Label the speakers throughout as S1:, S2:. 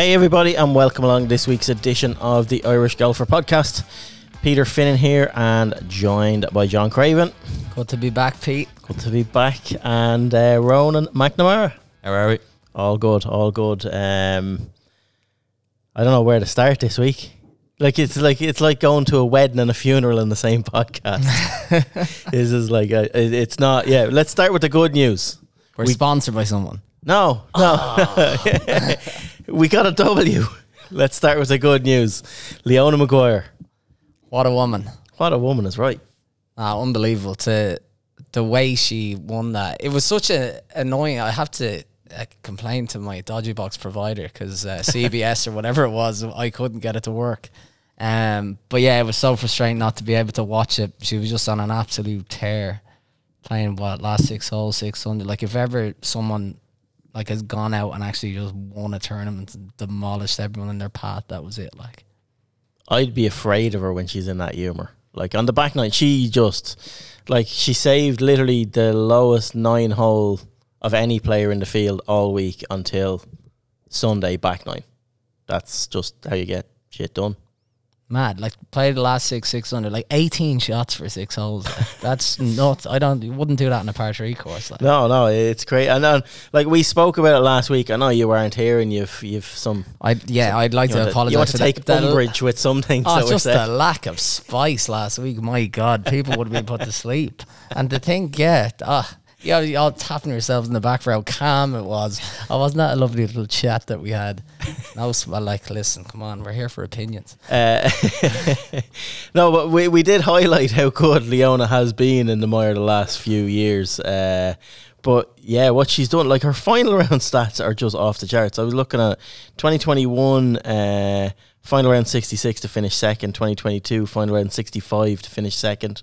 S1: Hey, everybody, and welcome along this week's edition of the Irish Golfer Podcast. Peter Finnan here, and joined by John Craven.
S2: Good to be back, Pete.
S1: Good to be back, and uh, Ronan McNamara.
S3: How are we?
S1: All good, all good. Um, I don't know where to start this week. Like it's like it's like going to a wedding and a funeral in the same podcast. this is like a, it- it's not. Yeah, let's start with the good news.
S2: We're
S1: We-
S2: sponsored by someone.
S1: No, no. we got a W. Let's start with the good news. Leona Maguire.
S2: What a woman.
S1: What a woman is right.
S2: Ah, unbelievable. To the way she won that. It was such a annoying. I have to uh, complain to my dodgy box provider because uh, CBS or whatever it was, I couldn't get it to work. Um, but yeah, it was so frustrating not to be able to watch it. She was just on an absolute tear, playing what last six holes, six hundred. Like if ever someone like has gone out and actually just won a tournament and demolished everyone in their path, that was it. Like
S1: I'd be afraid of her when she's in that humour. Like on the back nine, she just like she saved literally the lowest nine hole of any player in the field all week until Sunday back nine. That's just how you get shit done.
S2: Mad. Like played the last six six under, like eighteen shots for six holes. Like, that's nuts. I don't you wouldn't do that in a par three course. Like
S1: No, no, it's great. And then, like we spoke about it last week. I know you weren't here, and you've you've some.
S2: I yeah, I'd like to apologize.
S1: you want to take.
S2: The-
S1: umbrage with some things
S2: Oh, just the lack of spice last week. My God, people would have been put to sleep. And the thing, yeah, ah, yeah, y'all tapping yourselves in the back for how calm it was. Oh, wasn't that a lovely little chat that we had? I was well, like, listen, come on, we're here for opinions.
S1: Uh, no, but we, we did highlight how good Leona has been in the Meijer the last few years. Uh, but yeah, what she's done, like her final round stats are just off the charts. I was looking at 2021 uh, final round 66 to finish second, 2022 final round 65 to finish second,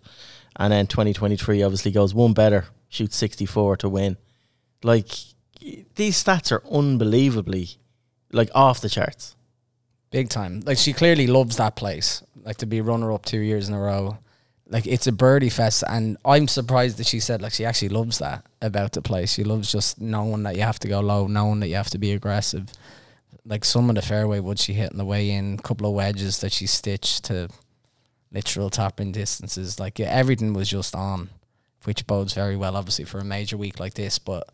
S1: and then 2023 obviously goes one better, shoots 64 to win. Like these stats are unbelievably like off the charts.
S2: Big time. Like she clearly loves that place. Like to be runner up two years in a row. Like it's a birdie fest and I'm surprised that she said like she actually loves that about the place. She loves just knowing that you have to go low, knowing that you have to be aggressive. Like some of the fairway wood she hit on the way in, a couple of wedges that she stitched to literal tapping distances. Like yeah, everything was just on, which bodes very well obviously for a major week like this. But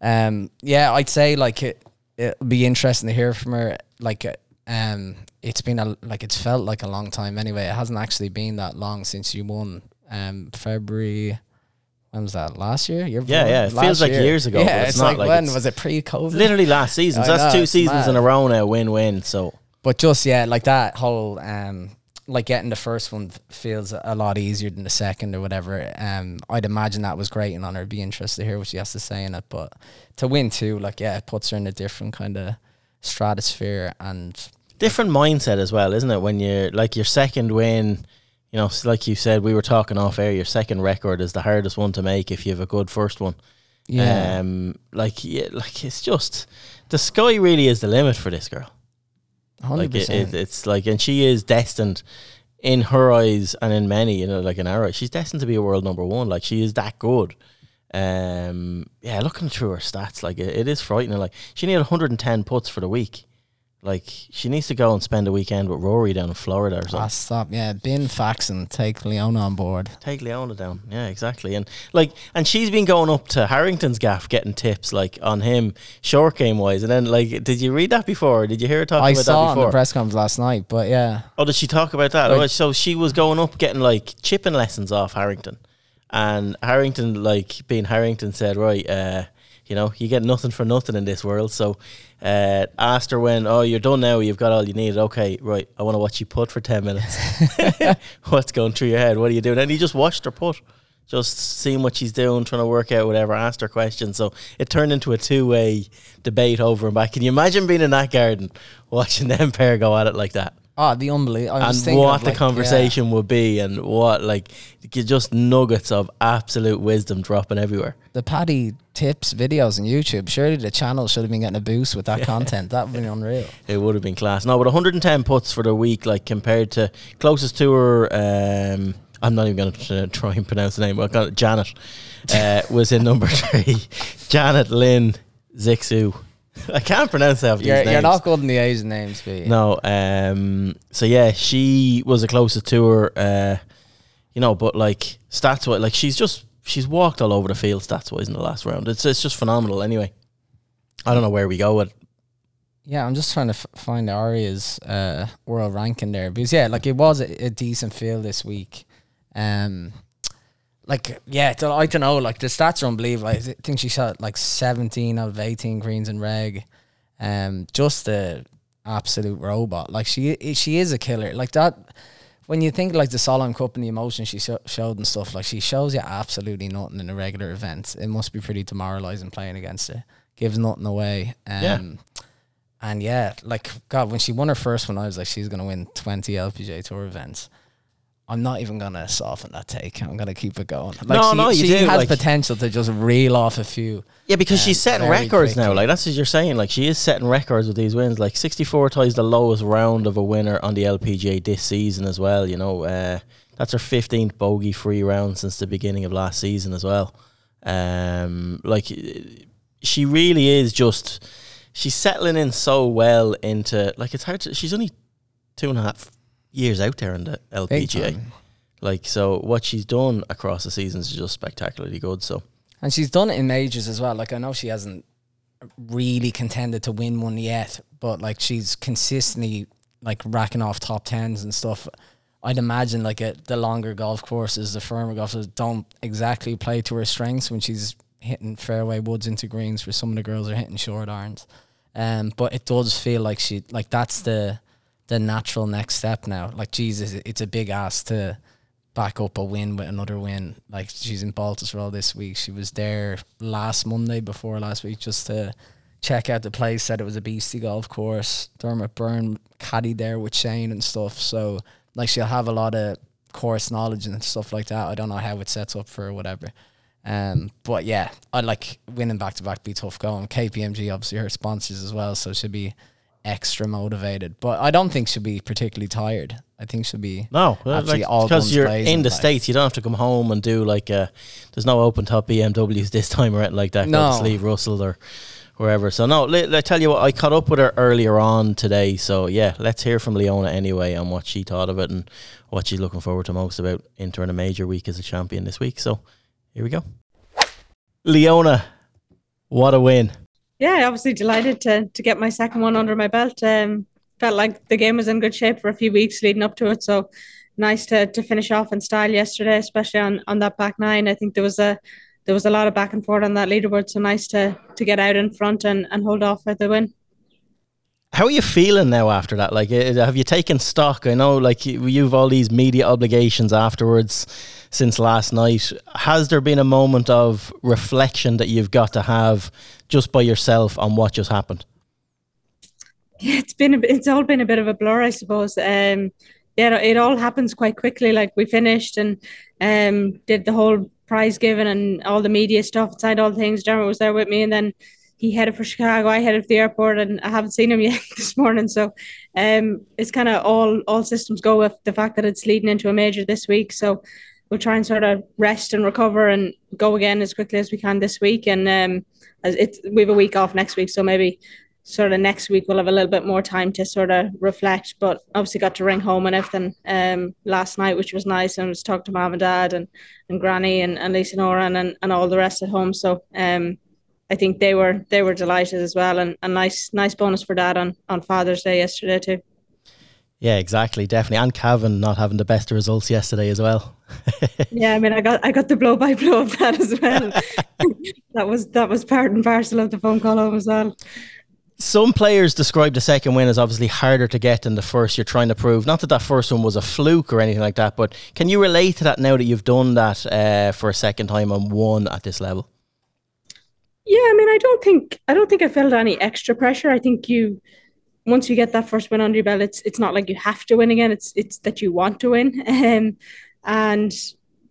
S2: um yeah, I'd say like it it'll be interesting to hear from her. Like, um, it's been a like it's felt like a long time. Anyway, it hasn't actually been that long since you won. Um, February. When was that? Last year?
S1: Yeah, yeah, it feels like
S2: year.
S1: years ago,
S2: Yeah,
S1: it's
S2: it's
S1: not
S2: like,
S1: like
S2: when
S1: it's-
S2: was it? Pre-COVID.
S1: Literally last season. So that's
S2: know,
S1: two seasons in a row now, win win. So
S2: But just yeah, like that whole um like getting the first one feels a lot easier than the second or whatever. Um I'd imagine that was great and on her. Be interested to hear what she has to say in it. But to win too, like yeah, it puts her in a different kind of stratosphere and
S1: different mindset as well, isn't it? When you're like your second win, you know, like you said, we were talking off air. Your second record is the hardest one to make if you have a good first one.
S2: yeah.
S1: Um, like yeah, like it's just the sky really is the limit for this girl.
S2: Hundred
S1: Like it, it, it's like, and she is destined in her eyes and in many, you know, like in our eyes, she's destined to be a world number one. Like she is that good. Um, yeah, looking through her stats, like it, it is frightening. Like she needed 110 puts for the week. Like she needs to go and spend a weekend with Rory down in Florida or something.
S2: Ah, stop. Yeah, bin Faxon, take Leona on board.
S1: Take Leona down. Yeah, exactly. And like, and she's been going up to Harrington's gaff getting tips like on him short game wise. And then like, did you read that before? Did you hear her talk
S2: I
S1: about
S2: saw
S1: that
S2: it on
S1: before?
S2: the press conference last night, but yeah.
S1: Oh, did she talk about that?
S2: Like-
S1: oh, so she was going up getting like chipping lessons off Harrington, and Harrington, like being Harrington, said, "Right, uh, you know, you get nothing for nothing in this world." So, uh, asked her when, "Oh, you're done now. You've got all you need." Okay, right. I want to watch you putt for ten minutes. What's going through your head? What are you doing? And he just watched her putt. Just seeing what she's doing, trying to work out whatever, asked her questions. So it turned into a two way debate over and back. Can you imagine being in that garden watching them pair go at it like that?
S2: Oh, the unbelievable.
S1: And what
S2: of,
S1: the
S2: like,
S1: conversation would be and what like just nuggets of absolute wisdom dropping everywhere.
S2: the Paddy tips videos on YouTube. Surely the channel should have been getting a boost with that content. That would be unreal.
S1: It would have been class. No, but 110 puts for the week, like compared to closest to her. Um, I'm not even going to try and pronounce the name. I got Janet uh, was in number three. Janet Lynn Zixu I can't pronounce half these
S2: You're,
S1: names.
S2: you're not good in the Asian names, but
S1: No. Um. So yeah, she was the closest to her. Uh, you know, but like stats wise, like she's just she's walked all over the field stats wise in the last round. It's it's just phenomenal. Anyway, I don't know where we go with.
S2: Yeah, I'm just trying to f- find Aria's uh, world ranking there because yeah, like it was a, a decent field this week. Um, like yeah, I don't know. Like the stats are unbelievable. I think she shot like 17 out of 18 greens in reg. Um, just a absolute robot. Like she she is a killer. Like that. When you think like the Solheim Cup and the emotion she sho- showed and stuff, like she shows you absolutely nothing in a regular event. It must be pretty demoralizing playing against her. Gives nothing away. Um,
S1: Yeah.
S2: and yeah, like God, when she won her first one, I was like, she's gonna win twenty LPGA Tour events. I'm not even gonna soften that take. I'm gonna keep it going. Like
S1: No,
S2: she,
S1: no, you
S2: she
S1: do,
S2: has
S1: like-
S2: potential to just reel off a few.
S1: Yeah, because
S2: Um,
S1: she's setting records now. Like that's what you're saying. Like she is setting records with these wins. Like 64 ties the lowest round of a winner on the LPGA this season as well. You know, uh, that's her 15th bogey free round since the beginning of last season as well. Um, like she really is just she's settling in so well into like it's hard to. She's only two and a half years out there in the LPGA. Like so, what she's done across the seasons is just spectacularly good. So.
S2: And she's done it in majors as well. Like I know she hasn't really contended to win one yet, but like she's consistently like racking off top tens and stuff. I'd imagine like a, the longer golf courses, the firmer golf courses don't exactly play to her strengths when she's hitting fairway woods into greens. For some of the girls are hitting short irons, um, but it does feel like she like that's the the natural next step now. Like Jesus, it's a big ask to back up a win with another win. Like she's in Baltusrol this week. She was there last Monday before last week just to check out the place. Said it was a beastie golf course. Dermot Byrne caddy there with Shane and stuff. So like she'll have a lot of course knowledge and stuff like that. I don't know how it sets up for whatever. Um, but yeah, I like winning back to back be tough going. KPMG obviously her sponsors as well, so she'll be extra motivated. But I don't think she'll be particularly tired. I think she'll be
S1: No, uh, like,
S2: all
S1: because you're in the
S2: like.
S1: states, you don't have to come home and do like uh There's no open top BMWs this time or anything like that.
S2: No.
S1: Slieve Russell or wherever. So no, let, I tell you what, I caught up with her earlier on today. So yeah, let's hear from Leona anyway on what she thought of it and what she's looking forward to most about entering a major week as a champion this week. So here we go. Leona, what a win!
S3: Yeah, obviously delighted to to get my second one under my belt. Um, felt like the game was in good shape for a few weeks leading up to it, so nice to to finish off in style yesterday, especially on on that back nine. I think there was a there was a lot of back and forth on that leaderboard, so nice to to get out in front and and hold off for the win.
S1: How are you feeling now after that? Like, uh, have you taken stock? I know, like, you- you've all these media obligations afterwards since last night. Has there been a moment of reflection that you've got to have just by yourself on what just happened?
S3: Yeah, it's been a, it's all been a bit of a blur, I suppose. Um, yeah, it all happens quite quickly. Like we finished and um did the whole prize giving and all the media stuff, signed all the things. Dermot was there with me, and then he headed for Chicago. I headed for the airport, and I haven't seen him yet this morning. So, um, it's kind of all all systems go with the fact that it's leading into a major this week. So. We'll try and sort of rest and recover and go again as quickly as we can this week. And um, as it's we have a week off next week, so maybe sort of next week we'll have a little bit more time to sort of reflect. But obviously got to ring home and everything um last night, which was nice, and was talk to mom and dad and and granny and, and Lisa Nora and, and and all the rest at home. So um I think they were they were delighted as well, and a nice nice bonus for dad on on Father's Day yesterday too.
S1: Yeah, exactly, definitely. And Cavan not having the best of results yesterday as well.
S3: Yeah, I mean, I got I got the blow by blow of that as well. that was that was part and parcel of the phone call home as well.
S1: Some players describe the second win as obviously harder to get than the first you're trying to prove. Not that that first one was a fluke or anything like that, but can you relate to that now that you've done that uh, for a second time and won at this level?
S3: Yeah, I mean, I don't think I don't think I felt any extra pressure. I think you once you get that first win under your belt, it's it's not like you have to win again. It's it's that you want to win, um, and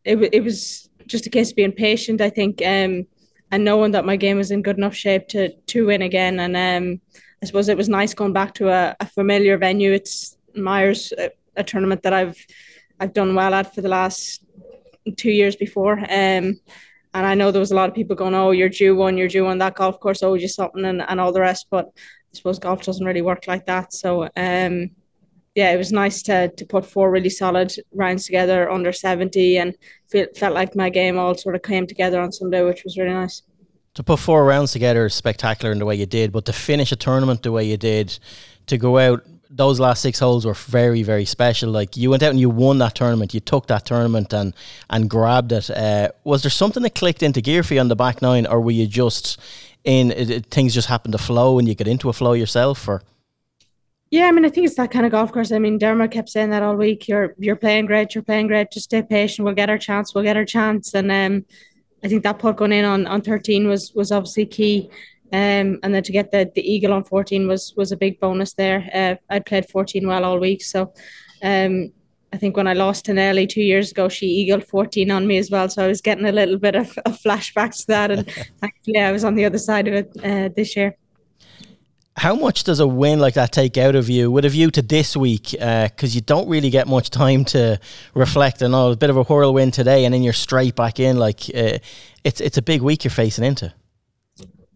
S3: it it was just a case of being patient. I think, um, and knowing that my game was in good enough shape to to win again. And um, I suppose it was nice going back to a, a familiar venue. It's Meijer's, a, a tournament that I've I've done well at for the last two years before. Um, and I know there was a lot of people going, "Oh, you're due one, you're due on that golf course, oh, just something," and, and all the rest. But I suppose golf doesn't really work like that. So, um, yeah, it was nice to to put four really solid rounds together under seventy, and feel, felt like my game all sort of came together on Sunday, which was really nice.
S1: To put four rounds together is spectacular in the way you did, but to finish a tournament the way you did, to go out those last six holes were very, very special. Like you went out and you won that tournament. You took that tournament and and grabbed it. Uh, was there something that clicked into gear for you on the back nine, or were you just in it, it, things just happened to flow and you get into a flow yourself? Or
S3: yeah, I mean, I think it's that kind of golf course. I mean, Dermot kept saying that all week. You're you're playing great. You're playing great. Just stay patient. We'll get our chance. We'll get our chance. And um, I think that putt going in on on thirteen was was obviously key. Um, and then to get the, the eagle on 14 was was a big bonus there. Uh, I'd played 14 well all week, so um, I think when I lost to Nelly two years ago, she eagled 14 on me as well. So I was getting a little bit of, of flashbacks to that, and thankfully I was on the other side of it uh, this year.
S1: How much does a win like that take out of you with a view to this week? Because uh, you don't really get much time to reflect and all. A bit of a whirlwind today, and then you're straight back in. Like uh, it's it's a big week you're facing into.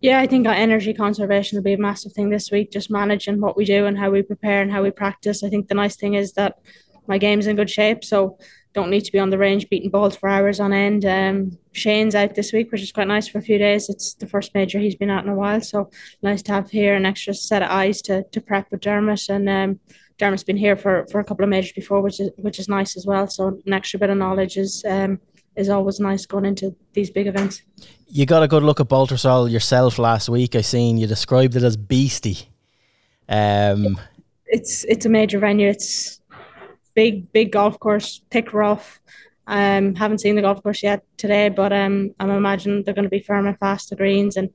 S3: Yeah, I think energy conservation will be a massive thing this week, just managing what we do and how we prepare and how we practice. I think the nice thing is that my game's in good shape, so don't need to be on the range beating balls for hours on end. Um, Shane's out this week, which is quite nice for a few days. It's the first major he's been out in a while, so nice to have here an extra set of eyes to to prep with Dermot. And um, Dermot's been here for, for a couple of majors before, which is which is nice as well. So an extra bit of knowledge is um, is always nice going into these big events.
S1: You got a good look at Baltusrol yourself last week. I seen you described it as beastie. Um,
S3: it's it's a major venue. It's big big golf course, thick rough. Um, haven't seen the golf course yet today, but um, I'm imagining they're going to be firm and fast the greens, and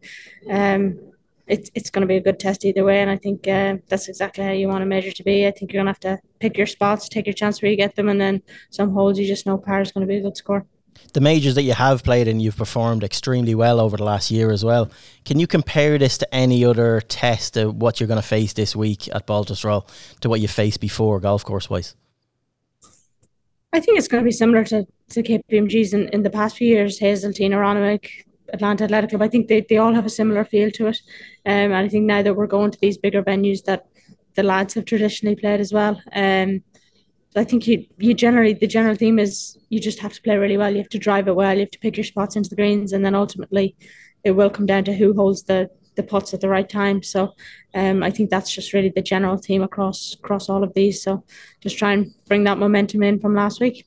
S3: um, it's it's going to be a good test either way. And I think uh, that's exactly how you want a major to be. I think you're going to have to pick your spots, take your chance where you get them, and then some holes you just know par is going to be a good score
S1: the majors that you have played and you've performed extremely well over the last year as well. Can you compare this to any other test of what you're going to face this week at Baltusrol to what you faced before golf course wise?
S3: I think it's going to be similar to, to KPMG's in, in the past few years, Hazeltine, Aronimink, Atlanta Athletic Club. I think they, they all have a similar feel to it. Um, and I think now that we're going to these bigger venues that the lads have traditionally played as well. Um, I think you you generally the general theme is you just have to play really well. You have to drive it well. You have to pick your spots into the greens, and then ultimately, it will come down to who holds the the putts at the right time. So, um, I think that's just really the general theme across across all of these. So, just try and bring that momentum in from last week.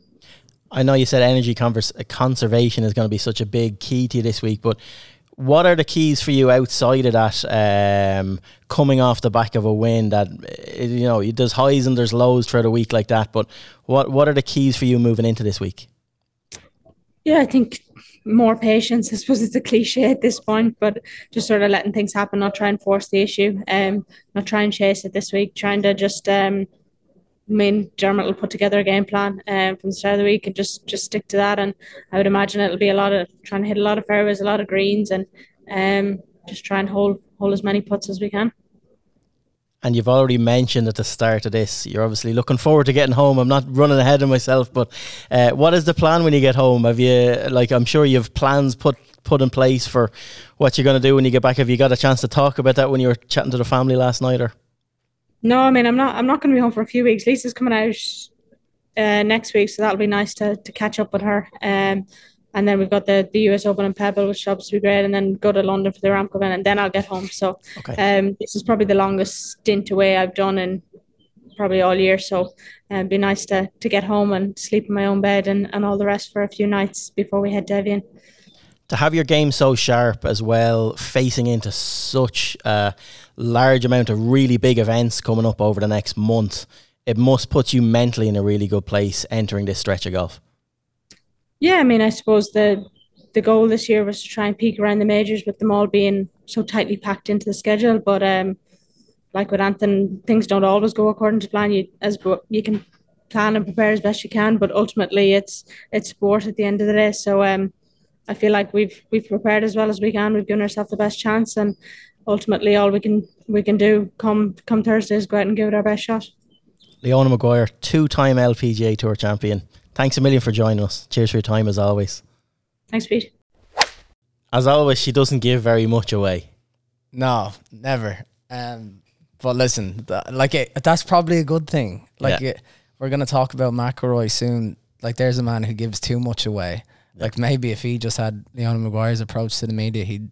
S1: I know you said energy converse, conservation is going to be such a big key to you this week, but what are the keys for you outside of that? Um, coming off the back of a win, that eh, you know, there's highs and there's lows throughout a week like that. But what what are the keys for you moving into this week?
S3: Yeah, I think more patience. I suppose it's a cliche at this point, but just sort of letting things happen, not try and force the issue, um, not try and chase it this week, trying to just um, I mean, Dermot will put together a game plan um, from the start of the week and just just stick to that. And I would imagine it'll be a lot of trying to hit a lot of fairways, a lot of greens, and um, just try and hold hold as many putts as we can.
S1: And you've already mentioned at the start of this, you're obviously looking forward to getting home. I'm not running ahead of myself, but uh, what is the plan when you get home? Have you, like, I'm sure you have plans put put in place for what you're going to do when you get back. Have you got a chance to talk about that when you were chatting to the family last night, or?
S3: No, I mean I'm not. I'm not going to be home for a few weeks. Lisa's coming out uh, next week, so that'll be nice to to catch up with her. Um, and then we've got the, the US Open and Pebble, which should be great, and then go to London for the Aramco event, and then I'll get home. So okay. um, this is probably the longest stint away I've done in probably all year. So uh, it'd be nice to to get home and sleep in my own bed and, and all the rest for a few nights before we head to Evian
S1: to have your game so sharp as well, facing into such a large amount of really big events coming up over the next month, it must put you mentally in a really good place entering this stretch of golf.
S3: Yeah, I mean, I suppose the the goal this year was to try and peak around the majors with them all being so tightly packed into the schedule. But um, like with Anthony, things don't always go according to plan. You as you can plan and prepare as best you can, but ultimately it's it's sport at the end of the day. So um, I feel like we've we've prepared as well as we can. We've given ourselves the best chance, and ultimately, all we can we can do come come Thursday is go out and give it our best shot.
S1: Leona Maguire, two-time LPGA Tour champion. Thanks a million for joining us. Cheers for your time as always.
S3: Thanks, Pete.
S1: As always, she doesn't give very much away.
S2: No, never. Um, but listen, th- like it, that's probably a good thing. Like
S1: Yeah.
S2: it, we're gonna talk about McIlroy soon. Like there's a man who gives too much away. Like maybe if he just had Leona Maguire's approach to the media, he'd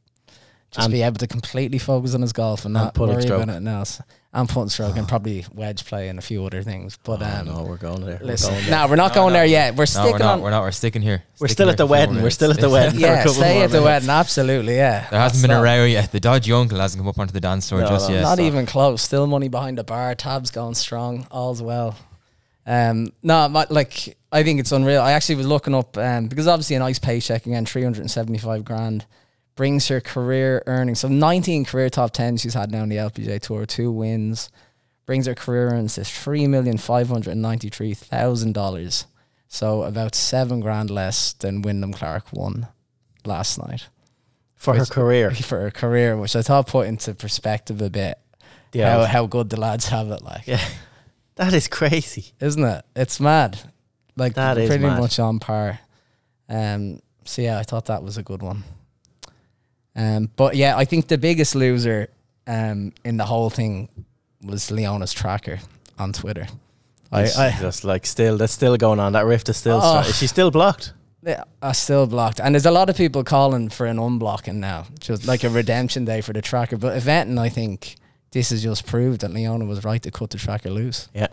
S2: just
S1: And-
S2: be able to completely focus on his golf and
S1: And
S2: not
S1: putting
S2: worry
S1: stroke.
S2: about anything else. And putting stroke and probably wedge play and a few other things. But
S1: Oh,
S2: um,
S1: no, we're going there.
S2: listen,
S1: we're going
S2: no,
S1: there.
S2: we're not
S4: No,
S2: going
S4: no.
S2: there yet. We're
S4: No,
S2: sticking
S4: we're not.
S2: on.
S4: We're not. We're sticking here.
S1: We're
S4: Sticking
S1: still
S4: here
S1: at the
S4: for a few
S1: wedding. We're still at the
S4: minutes.
S1: wedding. for a
S2: yeah, stay
S1: more
S2: at the
S1: minutes.
S2: wedding. Absolutely, yeah.
S4: There hasn't
S2: That's
S4: been a row yet. The dodgy uncle hasn't come up onto the dance floor
S1: No,
S4: just
S1: no,
S4: yet.
S2: Not
S4: so-
S2: even close. Still money behind the bar. Tabs going strong. All's well. Um, no, my, like I think it's unreal. I actually was looking up um, because obviously a nice paycheck again, three hundred and seventy-five grand brings her career earnings. So nineteen career top ten she's had now in the LPGA Tour, two wins, brings her career earnings to three million five hundred and ninety-three thousand dollars. So about seven grand less than Wyndham Clark won last night
S1: For her career.
S2: for her career, which I thought put into perspective a bit
S1: Yeah.
S2: how how good the lads have it. Like,
S1: Yeah. That is crazy.
S2: isn't it? It's mad. Like
S1: That is
S2: pretty much on par. Um. So yeah, I thought that was a good one. Um. But yeah, I think the biggest loser, um, in the whole thing, was Leona's tracker on Twitter. I, I
S1: just like still that's still going on. That rift is still
S2: Oh.
S1: is she still blocked?
S2: Yeah, I still blocked, and there's a lot of people calling for an unblocking now, just like a redemption day for the tracker. But Eventon, I think this has just proved that Leona was right to cut the tracker loose.
S1: Yeah.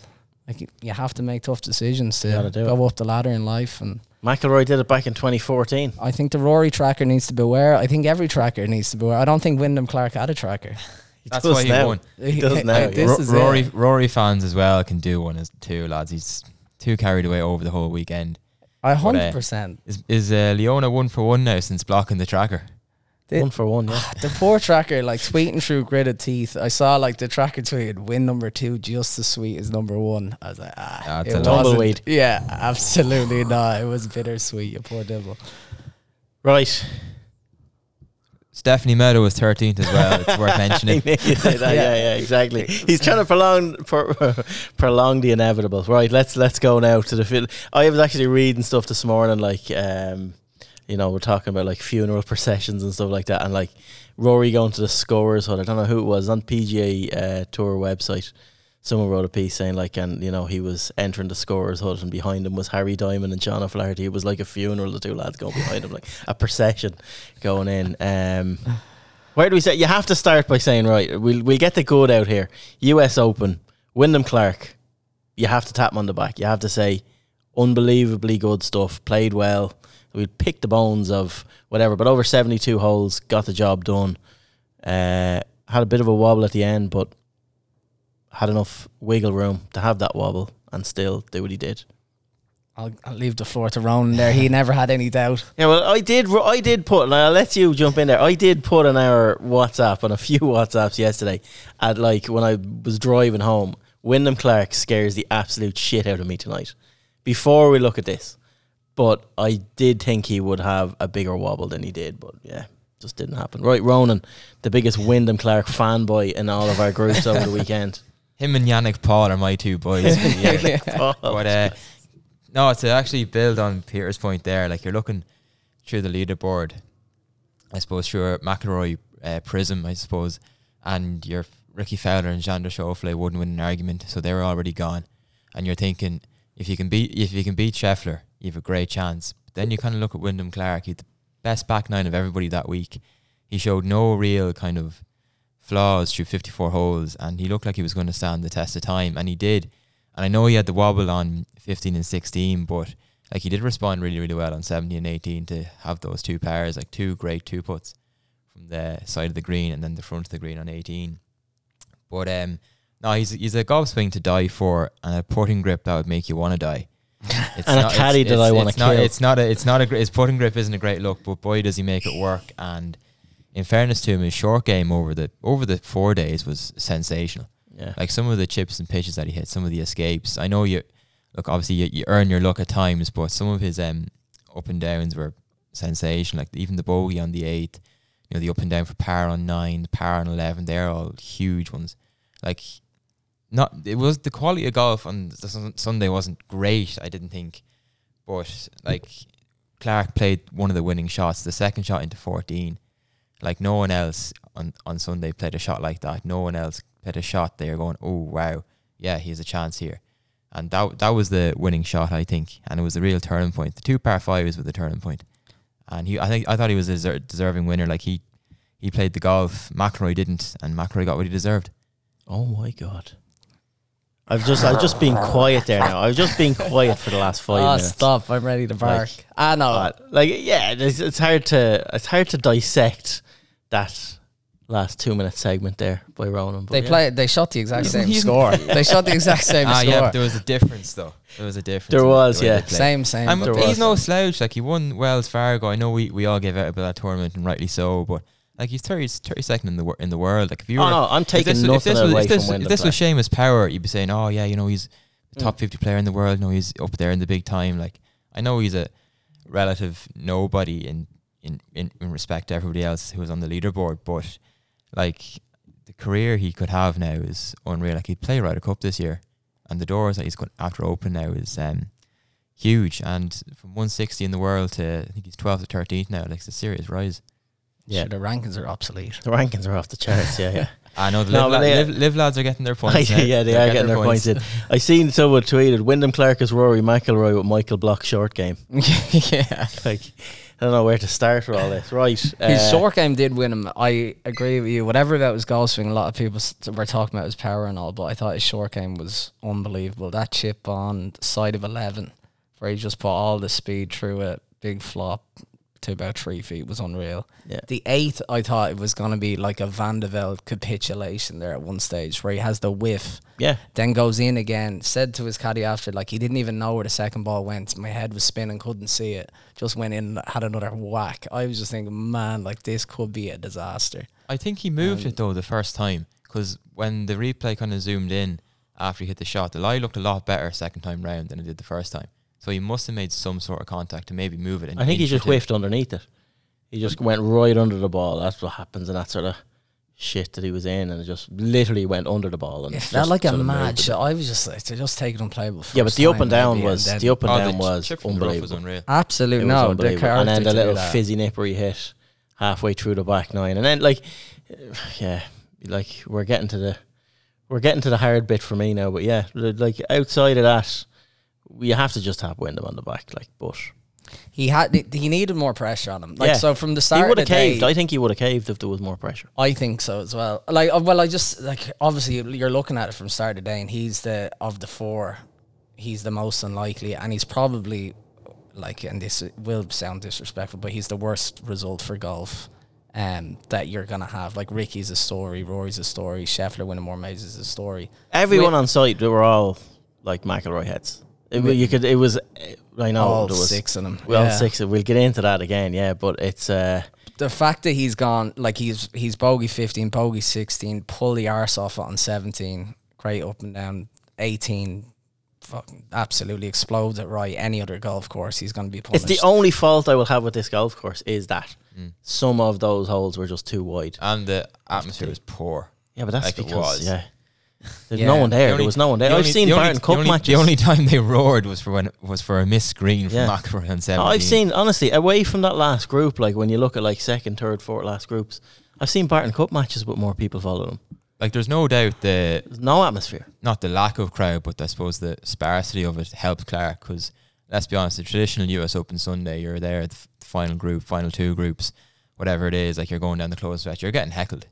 S2: Like you- have to make tough decisions to go up the ladder in life, and
S1: McIlroy did it back in 2014.
S2: I think the Rory tracker needs to beware. I think every tracker needs to beware. I don't think Wyndham Clark had a tracker.
S1: He
S4: That's
S1: does
S4: why he
S1: now.
S4: won.
S1: He does now.
S2: This is
S4: Rory
S2: it.
S4: Rory fans as well can do one as too, lads. He's too carried away over the whole weekend.
S2: I
S4: uh,
S2: hundred percent.
S4: Is is uh, Leona one for one now since blocking the tracker?
S2: The-
S1: One for one, yeah.
S2: The poor tracker, like tweeting through gritted teeth. I saw like the tracker tweeted win number two just as sweet as number one. I was like, ah,
S4: That's
S2: it
S4: a
S2: wasn't-
S1: tumbleweed.
S2: Yeah, absolutely not. It was bittersweet. You poor devil.
S1: Right.
S4: Stephanie Meadow was thirteenth as well. It's worth mentioning.
S1: knew you'd say that. Yeah, yeah, exactly. He's trying to prolong pro, prolong the inevitable. Right, let's let's go now to the fil- I was actually reading stuff this morning, like um, you know, we're talking about like funeral processions and stuff like that, and like Rory going to the scorers hut. I don't know who it was on PGA uh, Tour website. Someone wrote a piece saying like, and you know, he was entering the scorers hut, and behind him was Harry Diamond and John O'Flaherty. It was like a funeral. The two lads going behind him, like a procession going in. Um, where do we say? You have to start by saying right. We'll we'll get the good out here. U.S. Open, Wyndham Clark. You have to tap him on the back. You have to say, unbelievably good stuff. Played well. We picked the bones of whatever, but over seventy-two holes, got the job done. Uh, had a bit of a wobble at the end, but had enough wiggle room to have that wobble and still do what he did.
S2: I'll, I'll leave the floor to Ronan there. He never had any doubt.
S1: Yeah, well, I did. I did put. And I'll let you jump in there. I did put on our WhatsApp on a few WhatsApps yesterday. At like when I was driving home, Wyndham Clark scares the absolute shit out of me tonight. Before we look at this, but I did think he would have a bigger wobble than he did. But yeah, just didn't happen. Right, Ronan, the biggest Wyndham Clark fanboy in all of our groups over the weekend.
S4: Him and Yannik Paul are my two boys. the.
S1: Oh,
S4: but uh, no, to actually build on Peter's point there, like you're looking through the leaderboard, I suppose through a McIlroy uh, prism, I suppose, and your Rickie Fowler and Xander Schauffele wouldn't win an argument, so they were already gone. And you're thinking if you can beat if you can beat Scheffler, you have a great chance. But then you kind of look at Wyndham Clark, he had the best back nine of everybody that week. He showed no real kind of flaws through 54 holes, and he looked like he was going to stand the test of time, and he did. And I know he had the wobble on 15 and 16, but like he did respond really, really well on 17 and 18 to have those two pairs, like two great two puts from the side of the green and then the front of the green on 18. But um, no, he's he's a golf swing to die for, and a putting grip that would make you want to die. It's
S1: And a caddy that I
S4: it's not,
S1: kill.
S4: It's not a. It's not a. His putting grip isn't a great look, but boy does he make it work. And in fairness to him, his short game over the over the four days was sensational.
S1: yeah.
S4: Like some of the chips and pitches that he hit, some of the escapes. I know you look. Obviously, you, you earn your luck at times, but some of his um up and downs were sensational. Like even the bogey on the eighth, you know, the up and down for par on nine, the par on eleven. They're all huge ones. Like not it was the quality of golf on Sun- Sunday wasn't great. I didn't think, but like Clark played one of the winning shots, the second shot into fourteen. Like no one else on on Sunday played a shot like that. No one else played a shot. They are going, oh wow, yeah, he has a chance here, and that that was the winning shot, I think, and it was a real turning point. The two par fives were the turning point, and he, I think, I thought he was a deser- deserving winner. Like he, he played the golf. McIlroy didn't, and McIlroy got what he deserved.
S1: Oh my god. I've just I've just been quiet there now. I've just been quiet for the last five
S2: Oh,
S1: minutes.
S2: stop! I'm ready to bark. ah, know.
S1: Uh, like yeah, it's, it's hard to it's hard to dissect that last two minute segment there by Ronan. But
S2: They
S1: yeah.
S2: play. They shot the exact same score. they shot the exact same
S4: Ah,
S2: score.
S4: yeah, but there was a difference though. There was a difference.
S1: There
S4: in the
S1: was, yeah.
S4: they
S2: same, same.
S4: I'm,
S1: There
S4: he's
S1: was.
S4: no slouch. Like he won Wells Fargo. I know we, we all gave out about that tournament, and rightly so. But like he's 30, 32nd in the wor- in the world. Like if you were,
S1: Oh no, I'm taking
S4: this, if
S1: nothing
S4: this was,
S1: away
S4: if this,
S1: from
S4: if
S1: Wyndham.
S4: this was Seamus Power, you'd be saying, oh yeah, you know he's the
S1: Mm.
S4: top fifty player in the world. No, he's up there in the big time. Like I know he's a relative nobody in in, in, in respect to everybody else who was on the leaderboard, but like the career he could have now is unreal. Like he'd play Ryder Cup this year, and the doors that he's got after open now is um, huge. And from 160 in the world to I think he's 12th to 13th now. Like it's a serious rise.
S1: Yeah.
S2: Sure, the rankings are obsolete.
S1: the rankings are off the charts. Yeah, yeah.
S4: I know the
S1: No,
S4: live,
S1: but
S4: la-
S1: they-
S4: live, live lads are getting their points. now.
S1: yeah, they
S4: They're
S1: are getting their points in. I seen someone tweeted Wyndham Clark is Rory McIlroy with Michael Block short game.
S2: yeah.
S1: Like I don't know where to start with all this. Right,
S2: His
S1: uh,
S2: short game did win him. I agree with you. Whatever about his golf swing, a lot of people s- were talking about his power and all, but I thought his short game was unbelievable. That chip on the side of 11, where he just put all the speed through it, big flop to about three feet, was unreal.
S1: Yeah.
S2: The eighth, I thought it was going to be like a Van de Velde capitulation there at one stage, where he has the whiff,
S1: Yeah,
S2: then goes in again. Said to his caddy after, like he didn't even know where the second ball went. My head was spinning, couldn't see it. Just went in, had another whack. I was just thinking, man, like this could be a disaster.
S4: I think he moved
S2: Um,
S4: it though the first time because when the replay kind of zoomed in after he hit the shot, the lie looked a lot better second time round than it did the first time. So he must have made some sort of contact to maybe move it. an
S1: I think he just
S4: two.
S1: whiffed underneath it. He just went right under the ball. That's what happens in that sort of shit that he was in, and it just literally went under the ball. And
S2: It felt like a
S1: sort
S2: mad
S1: with
S2: shot. I was just like, they're just taking unplayable.
S1: Yeah, but the up and down
S2: maybe, and
S1: was the up and
S4: Oh,
S1: down
S4: the
S1: was
S4: chip from the rough was
S1: unbelievable.
S4: unreal.
S2: absolute
S1: It was
S2: no.
S1: Unbelievable. And then
S2: character
S1: the little fizzy nipper he hit halfway through the back nine, and then like, yeah, like we're getting to the we're getting to the hard bit for me now. But yeah, like outside of that, we have to just have Wyndham on the back. Like, but
S2: He had he needed more pressure on him. Like
S1: Yeah.
S2: so from the start,
S1: he
S2: would
S1: have
S2: the day,
S1: caved. I think he would have caved if there was more pressure.
S2: I think so as well. Like, uh, well, I just like obviously you're looking at it from start to day, and he's the of the four, he's the most unlikely, and he's probably like, and this will sound disrespectful, but he's the worst result for golf. Um, that you're gonna have like Ricky's a story, Rory's a story, Scheffler winning more majors is a story.
S1: Everyone on site, they were all like McIlroy heads. It, wa- you could. It was. I know
S2: all
S1: there was
S2: six of them.
S1: Well,
S2: yeah.
S1: six. We'll get into that again. Yeah, but it's. uh
S2: the fact that he's gone like he's he's bogey 15 bogey 16 pull the arse off on 17 great up and down 18 fucking absolutely explodes it right any other golf course he's going to be
S1: It's the only fault I will have with this golf course is that
S4: Mm.
S1: some of those holes were just too wide.
S4: And the atmosphere was poor.
S1: Yeah, but that's
S4: Like it
S1: because
S4: was.
S1: yeah, there's
S2: Yeah.
S1: no one there.
S4: The
S1: there was no one there.
S4: the
S1: I've
S4: only-
S1: seen
S4: the only-
S1: Barton Cup
S4: only,
S1: matches.
S4: The only time they roared was for when was for a missed screen from
S1: Yeah.
S4: McIlroy on 17.
S1: I've seen honestly away from that last group. Like when you look at like second, third, fourth last groups, I've seen Barton Cup matches with more people following them.
S4: like there's no doubt the
S1: There's no atmosphere.
S4: not the lack of crowd, but I suppose the sparsity of it helped Clark because let's be honest, the traditional US Open Sunday, you're there the f- final group, final two groups, whatever it is, like you're going down the close stretch, you're getting heckled.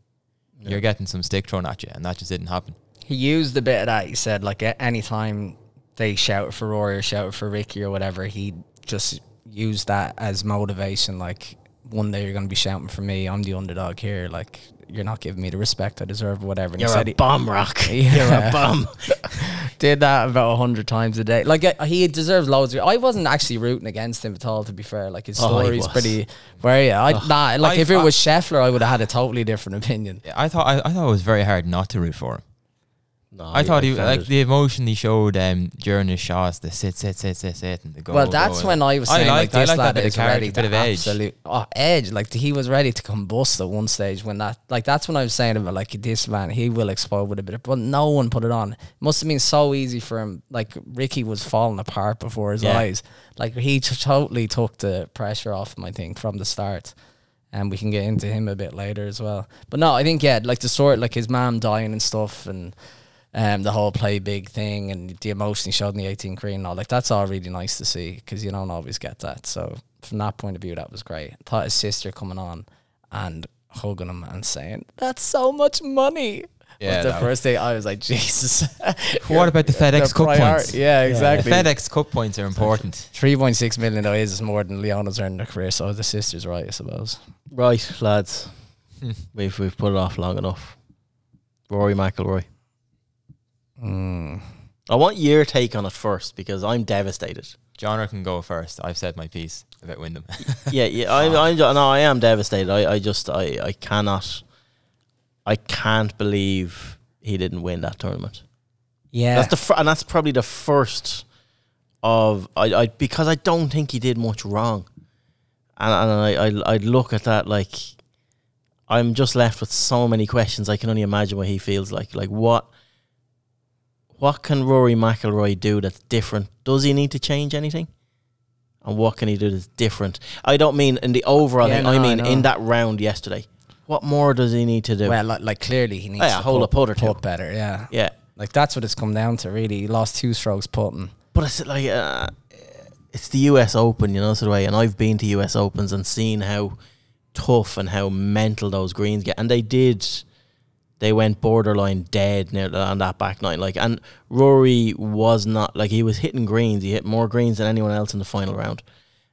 S4: You're getting some stick thrown at you, and that just didn't happen.
S2: He used a bit of that he said like anytime they shouted for Rory or shouted for Ricky or whatever he just used that as motivation like one day you're going to be shouting for me I'm the underdog here like you're not giving me the respect I deserve or whatever and
S1: You're
S2: he
S1: a
S2: said he,
S1: bomb rock. You're
S2: Yeah.
S1: a bomb.
S2: did that about a hundred times a day. Like uh, he deserves loads. Of, I wasn't actually rooting against him at all. To be fair, like his
S1: Oh,
S2: story's pretty. Where yeah, I nah. Like
S4: I-
S2: if it was Scheffler, I would have had a totally different opinion.
S4: I thought I, I thought it was very hard not to root for him.
S1: No,
S4: I thought he like the emotion he showed um, during his shots, the sit, sit, sit, sit, sit, and the go.
S2: well, that's
S4: go,
S2: when I was
S4: I
S2: saying
S4: liked-
S2: like
S4: I
S2: this
S4: liked
S2: lad
S4: bit of
S2: is
S4: character,
S2: ready
S4: bit
S2: to
S4: of edge.
S2: oh edge. Like he was ready to combust at one stage when that like that's when I was saying about like this man he will explode with a bit of but no one put it on. It must have been so easy for him. Like Ricky was falling apart before his
S1: Yeah.
S2: eyes. Like he t- totally took the pressure off him. I think from the start. and we can get into him a bit later as well. But no, I think yeah, like the sort like his mom dying and stuff, and um, the whole play big thing and the emotion he showed in the 18 green and all like that's all really nice to see because you don't always get that. So from that point of view, that was great. I thought his sister coming on and hugging him and saying that's so much money.
S4: Yeah,
S2: the
S4: that
S2: first day I was like, Jesus.
S4: What about the FedEx Cup
S2: prior-
S4: points?
S2: Yeah, exactly.
S4: The FedEx Cup points are important.
S2: Three point six million though is more than Leona's earned in her career, so the sister's right, I suppose.
S1: Right, lads.
S4: Hmm.
S1: we've we've put it off long enough. Rory McIlroy.
S2: Mm.
S1: I want your take on it first because I'm devastated.
S4: John can go first. I've said my piece about Wyndham.
S1: yeah, yeah. I'm, I'm, no, I am devastated. I, I just, I, I cannot, I can't believe he didn't win that tournament.
S2: Yeah.
S1: That's the, fir- and that's probably the first of, I, I, because I don't think he did much wrong, and, and I, I, I'd look at that like, I'm just left with so many questions. I can only imagine what he feels like. Like what, what can Rory McIlroy do that's different? Does he need to change anything? And what can he do that's different? I don't mean in the overall
S2: Yeah,
S1: thing.
S2: no,
S1: I mean in that round yesterday. What more does he need to do?
S2: well, like, like clearly he needs
S1: Oh, yeah,
S2: to
S1: hold a putt or two.
S2: putt better, yeah.
S1: yeah,
S2: Like that's what it's come down to, really. He lost two strokes putting.
S1: but it's like uh, it's the U.S. Open, you know, sort of way. And I've been to U.S. Opens and seen how tough and how mental those greens get, and they did. They went borderline dead near on that back nine. Like, and Rory was not like he was hitting greens. He hit more greens than anyone else in the final round.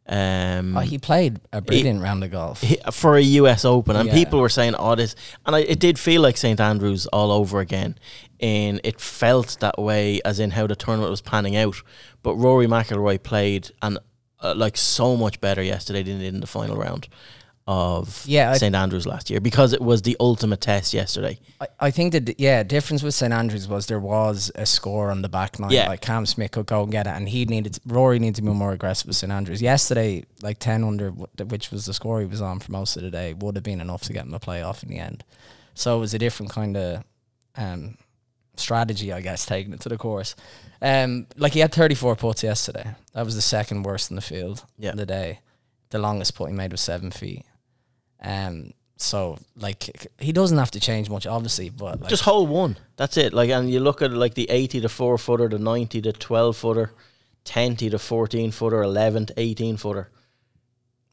S1: Um,
S2: Oh, he played a brilliant round of golf.
S1: he- for a US Open, and
S2: Yeah.
S1: people were saying, "Oh, this," and I, it did feel like St Andrews all over again, and it felt that way as in how the tournament was panning out. But Rory McIlroy played and uh, like so much better yesterday than he did in the final round of
S2: Yeah,
S1: St Andrews last year because it was the ultimate test yesterday.
S2: I, I think that yeah, difference with St Andrews was there was a score on the back nine.
S1: Yeah.
S2: like Cam Smith could go and get it, and he needed Rory needed to be more aggressive with St Andrews. Yesterday, like ten under, which was the score he was on for most of the day, would have been enough to get him a playoff in the end. So it was a different kind of um, strategy, I guess, taking it to the course. Um, like he had thirty four putts yesterday. That was the second worst in the field
S1: Yeah.
S2: in the day. The longest putt he made was seven feet. Um, so like he doesn't have to change much, obviously, but like,
S1: Just hold one. That's it. Like, and you look at like the eighty to four footer, the ninety to twelve footer, ten to fourteen footer, eleven to eighteen footer.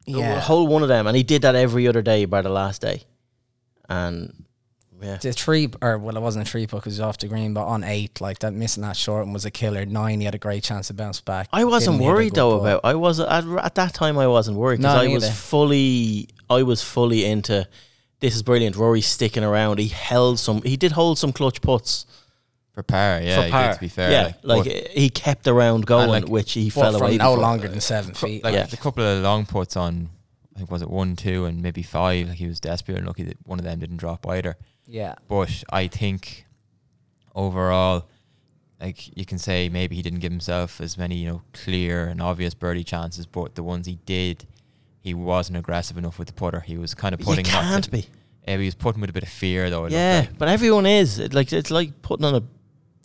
S2: yeah.
S1: hold one of them, and he did that every other day by the last day, and yeah,
S2: the three or well, it wasn't a three because he was off the green, but on eight, like that missing that short one was a killer. Nine, he had a great chance to bounce back.
S1: I wasn't
S2: Didn't
S1: worried though
S2: putt.
S1: about. I was at, at that time. I wasn't worried because I was fully. I was fully into. This is brilliant. Rory's sticking around. He held some. He did hold some clutch puts
S4: For par, yeah,
S1: for
S4: he did,
S1: par.
S4: to be fair.
S1: yeah, like,
S4: but-
S1: he kept around going,
S4: like,
S1: which he fell away.
S2: no
S1: before.
S2: longer than seven feet.
S4: like
S1: Yeah.
S4: the couple of long puts on, I think was it one, two, and maybe five. Like he was desperate and lucky that one of them didn't drop either.
S2: yeah,
S4: But I think overall, like you can say maybe he didn't give himself as many you know clear and obvious birdie chances, but the ones he did, he wasn't aggressive enough with the putter. He was kind of putting. not
S1: can't
S4: to-
S1: be.
S4: Yeah, he was putting with a bit of fear though.
S1: Yeah,
S4: like.
S1: but everyone is. It, like it's like putting on a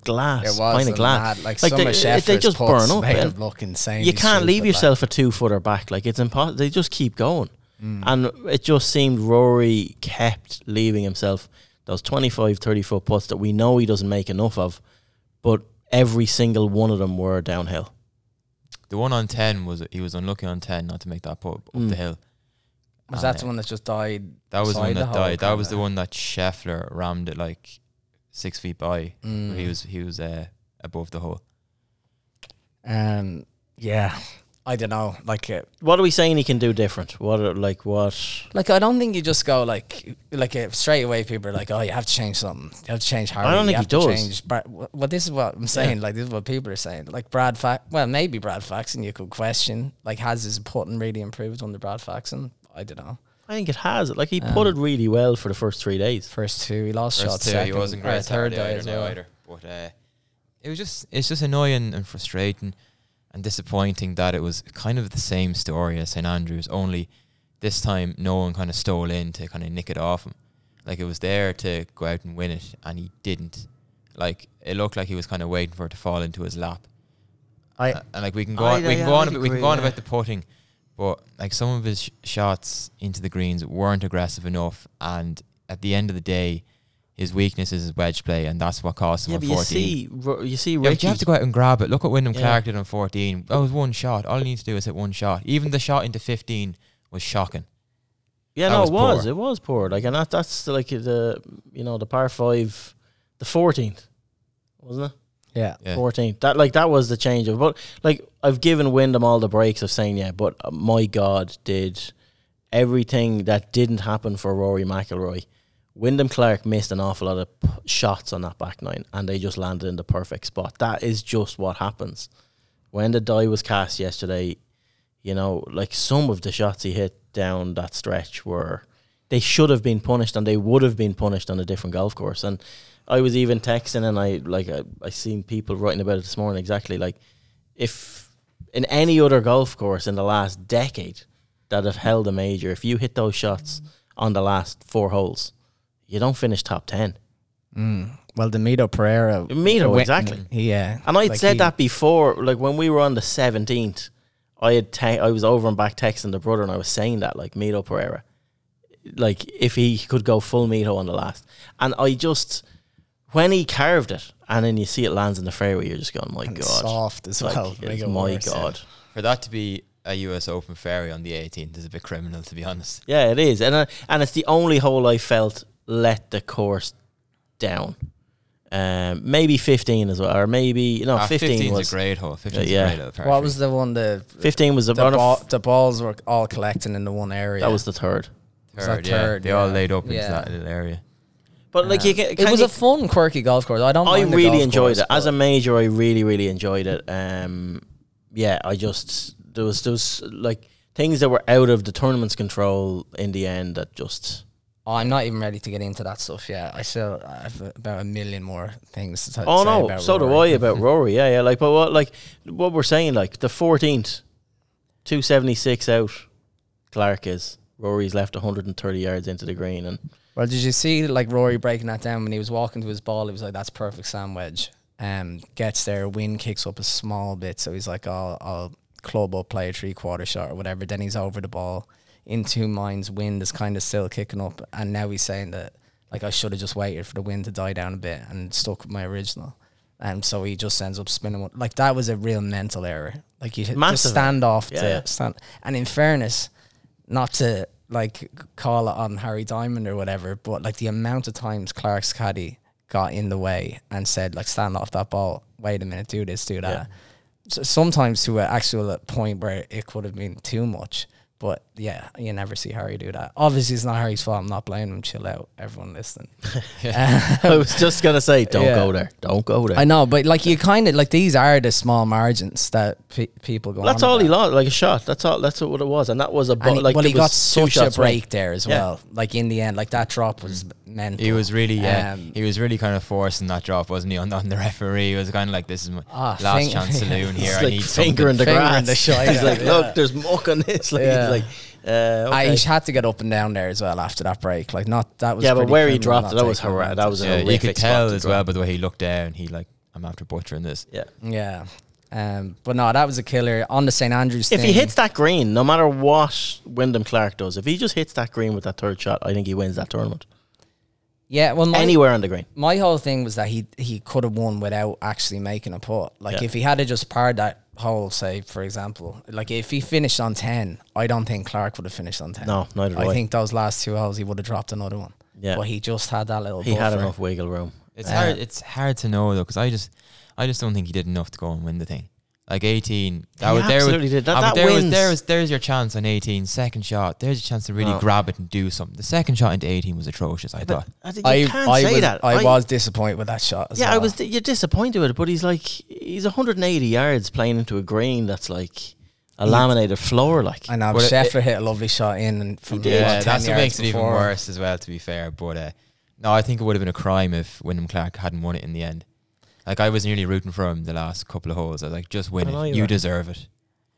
S1: glass,
S2: it was
S1: pint of glass.
S2: mad- like,
S1: Like
S2: some
S1: they- they just burn up,
S2: Made him look insane.
S1: you can't leave yourself a two footer back. Like it's impossible. They just keep going,
S2: Mm.
S1: and it just seemed Rory kept leaving himself those 25, 30 foot putts that we know he doesn't make enough of, but every single one of them were downhill.
S4: The one on ten was he was unlucky on ten not to make that putt up
S1: Mm.
S4: the hill.
S2: Was
S4: And,
S2: that the
S4: uh,
S2: one that just died?
S4: That was the one
S2: beside
S4: that
S2: hole,
S4: died. That was the
S2: kinda?
S4: one that Scheffler rammed it like six feet by.
S2: Mm.
S4: He was he was uh, above the hole.
S2: Um, yeah, I don't know. Like, uh,
S1: What are we saying he can do different? What are, like what?
S2: like I don't think you just go like like uh, straight away. People are like, oh, you have to change something. You have to change i
S1: don't
S2: you
S1: think
S2: have
S1: he
S2: to
S1: does.
S2: Change Brad. Well, this is what I'm saying. Like this is what people are saying. Like Brad Fa- Well, maybe Brad Faxon. You could question. Like, has his putting really improved under Brad Faxon? I don't know.
S1: I think it has. Like he
S2: Um,
S1: put it really well for the first three days.
S2: First two, he lost
S4: First
S2: shots.
S4: two,
S2: Second,
S4: he wasn't
S2: or
S4: great
S2: third day
S4: either,
S2: as
S4: no,
S2: well.
S4: either. But uh, it was just it's just annoying and frustrating and disappointing that it was kind of the same story as St Andrews, only this time no one kind of stole in to kind of nick it off him. Like it was there to go out and win it, and he didn't. Like it looked like he was kind of waiting for it to fall into his lap.
S2: I
S4: Uh, and like we can go
S1: I-
S4: on, we
S1: I-
S4: can go on, about, we can go on
S1: yeah.
S4: about the putting, but like some of his sh- shots into the greens weren't aggressive enough, and at the end of the day, his weakness is his wedge play, and that's what cost him
S1: Yeah,
S4: on
S1: but you see, Ro- you see,
S4: Yeah, but you have to go out and grab it. Look what Wyndham
S1: Yeah.
S4: Clark did on 14. That was one shot. All he needs to do is hit one shot. Even the shot into 15 was shocking.
S1: Yeah,
S4: That
S1: no,
S4: was
S1: it was.
S4: poor.
S1: It was poor. Like, and that, that's like the you know the par five, the fourteenth, wasn't it?
S2: Yeah.
S4: Yeah.
S1: Fourteenth. That like that was the change of. But like I've given Wyndham all the breaks of saying yeah, but uh, my God, did everything that didn't happen for Rory McIlroy. Wyndham Clark missed an awful lot of p- shots on that back nine, and they just landed in the perfect spot. That is just what happens when the die was cast yesterday. You know, like some of the shots he hit down that stretch were they should have been punished, and they would have been punished on a different golf course. And I was even texting, and I like I, I seen people writing about it this morning. Exactly, like if in any other golf course in the last decade that have held a major, if you hit those shots on the last four holes, you don't finish top ten.
S2: Mm. Well, the Mito Pereira.
S1: Mito,
S2: went-
S1: exactly.
S2: Yeah.
S1: And I'd
S2: Like
S1: said
S2: he-
S1: that before, like when we were on the seventeenth, I had te- I was over and back texting the brother, and I was saying that like Mito Pereira, like if he could go full Mito on the last, and I just when he carved it, and then you see it lands in the fairway, you're just going, my
S2: and
S1: God,
S2: soft as
S1: Like,
S2: well.
S1: it's
S2: it
S1: my
S2: worse.
S1: God.
S4: For that to be a US Open Ferry on the 18th is a bit criminal, to be honest.
S1: Yeah, it is, and uh, and it's the only hole I felt let the course down. Um, maybe fifteen as well, or maybe no,
S4: Ah,
S1: fifteen
S4: 15's
S1: was
S4: a great hole. 15's
S1: yeah.
S4: a great hole. par
S2: What
S4: three.
S2: was the one? The
S1: fifteen was the,
S2: the,
S1: on a
S2: ball,
S1: f-
S2: the balls were all collecting in the one area.
S1: that was the third.
S2: was that
S4: third? Yeah,
S2: third,
S4: they all
S2: yeah.
S4: laid up into
S2: Yeah.
S4: that little area.
S1: But like you can,
S2: it was
S1: you,
S2: a fun, quirky golf course. I don't.
S1: I
S2: mind the
S1: really
S2: golf
S1: enjoyed
S2: course,
S1: it as a major. I really, really enjoyed it. Um, yeah, I just there was there was like things that were out of the tournament's control in the end that just
S2: Oh, I'm not even ready to get into that stuff yet. I still have about a million more things to t-
S1: Oh no,
S2: about
S1: so do I about Rory. Yeah, yeah. Like, but what, like, what we're saying, like, the fourteenth, two seventy six out. Clark is Rory's left one hundred and thirty yards into the green, and
S2: Well, did you see like Rory breaking that down when he was walking to his ball? He was like, "That's perfect sand wedge." Um, gets there, wind kicks up a small bit, so he's like, "I'll, I'll club up, play a three quarter shot or whatever." Then he's over the ball. In two minds, wind is kind of still kicking up, and now he's saying that like I should have just waited for the wind to die down a bit and stuck with my original. And so he just ends up spinning. one- Like that was a real mental error. Like you hit- just
S1: Massive. Eh?
S2: stand off
S1: Yeah,
S2: to
S1: yeah.
S2: stand. And in fairness, not to like call it on Harry Diamond or whatever, but like the amount of times Clark's caddy got in the way and said like stand off that ball, wait a minute, do this, do that. So sometimes to an actual point where it could have been too much. But yeah, you never see Harry do that. Obviously, it's not Harry's fault. I'm not blaming him. Chill out, everyone listening.
S1: Um, I was just gonna say, don't
S2: Yeah.
S1: go there, don't go there.
S2: I know, but like you kind of like these are the small margins that pe- people go.
S1: That's all he lost, like a shot. That's all. That's what it was, and that was a
S2: And he,
S1: like.
S2: well, he got such a
S1: right.
S2: break there as
S1: Yeah.
S2: well. Like in the end, like that drop was mm. Mental.
S4: He was really, yeah,
S2: Um,
S4: he was really kind of forcing that drop, wasn't he? On, on the referee, he was kind of like, "This is my
S2: Ah,
S4: last
S2: fing-
S4: chance saloon here.
S1: He's
S4: I
S1: like
S4: need
S1: finger in
S4: something."
S1: the
S2: Finger
S1: grass.
S2: in the shite,
S1: he's like,
S2: yeah.
S1: look, there's muck on this. Like,
S2: Yeah.
S1: he's like, uh,
S2: I,
S1: okay.
S2: he had to get up and down there as well after that break. Like not that was
S1: yeah, but where he dropped it, that was
S2: taking
S1: horrendous. That was a
S4: Yeah, you could tell as well by the way he looked down. He like, I'm after butchering this.
S1: Yeah.
S2: Yeah. Um, but no, that was a killer on the St Andrews.
S1: If he hits that green, no matter what Wyndham Clark does, if he just hits that green with that third shot, I think he wins that tournament.
S2: Yeah, well, my,
S1: Anywhere on the green.
S2: my whole thing was that he he could have won without actually making a putt. Like
S1: Yeah.
S2: if he had to just parred that hole, say for example, like if he finished on ten, I don't think Clark would have finished on ten.
S1: No, neither do
S2: I
S1: I.
S2: think those last two holes he would have dropped another one.
S1: Yeah.
S2: but he just had that little.
S1: He had
S2: buffer.
S1: enough wiggle room.
S4: It's
S2: Uh,
S4: hard. It's hard to know though, because I just, I just don't think he did enough to go and win the thing. Like 18, that was there.
S1: absolutely
S4: Was,
S1: did. That-
S4: but
S1: that
S4: there was
S1: wins.
S4: there was there's your chance on 18. Second shot, there's a chance to really
S1: No.
S4: grab it and do something. The second shot into 18 was atrocious. I thought.
S1: I, think you
S2: I,
S1: can't
S2: I
S1: say
S2: was,
S1: that.
S2: I, was disappointed with that shot. As
S1: Yeah, I
S2: well.
S1: was. You're disappointed with it, but he's like he's 180 yards playing into a green that's like a
S2: He-
S1: laminated floor. Like
S2: I know
S4: But it-
S2: Scheffler hit a lovely shot in and from
S1: did.
S2: what,
S4: Yeah,
S2: 10
S4: that's what
S2: yards
S4: makes it even
S2: before.
S4: worse as well. To be fair, but uh, no, I think it would have been a crime if Wyndham Clark hadn't won it in the end. Like I was nearly rooting for him the last couple of holes. I was like, just win it.
S1: you
S4: You deserve it.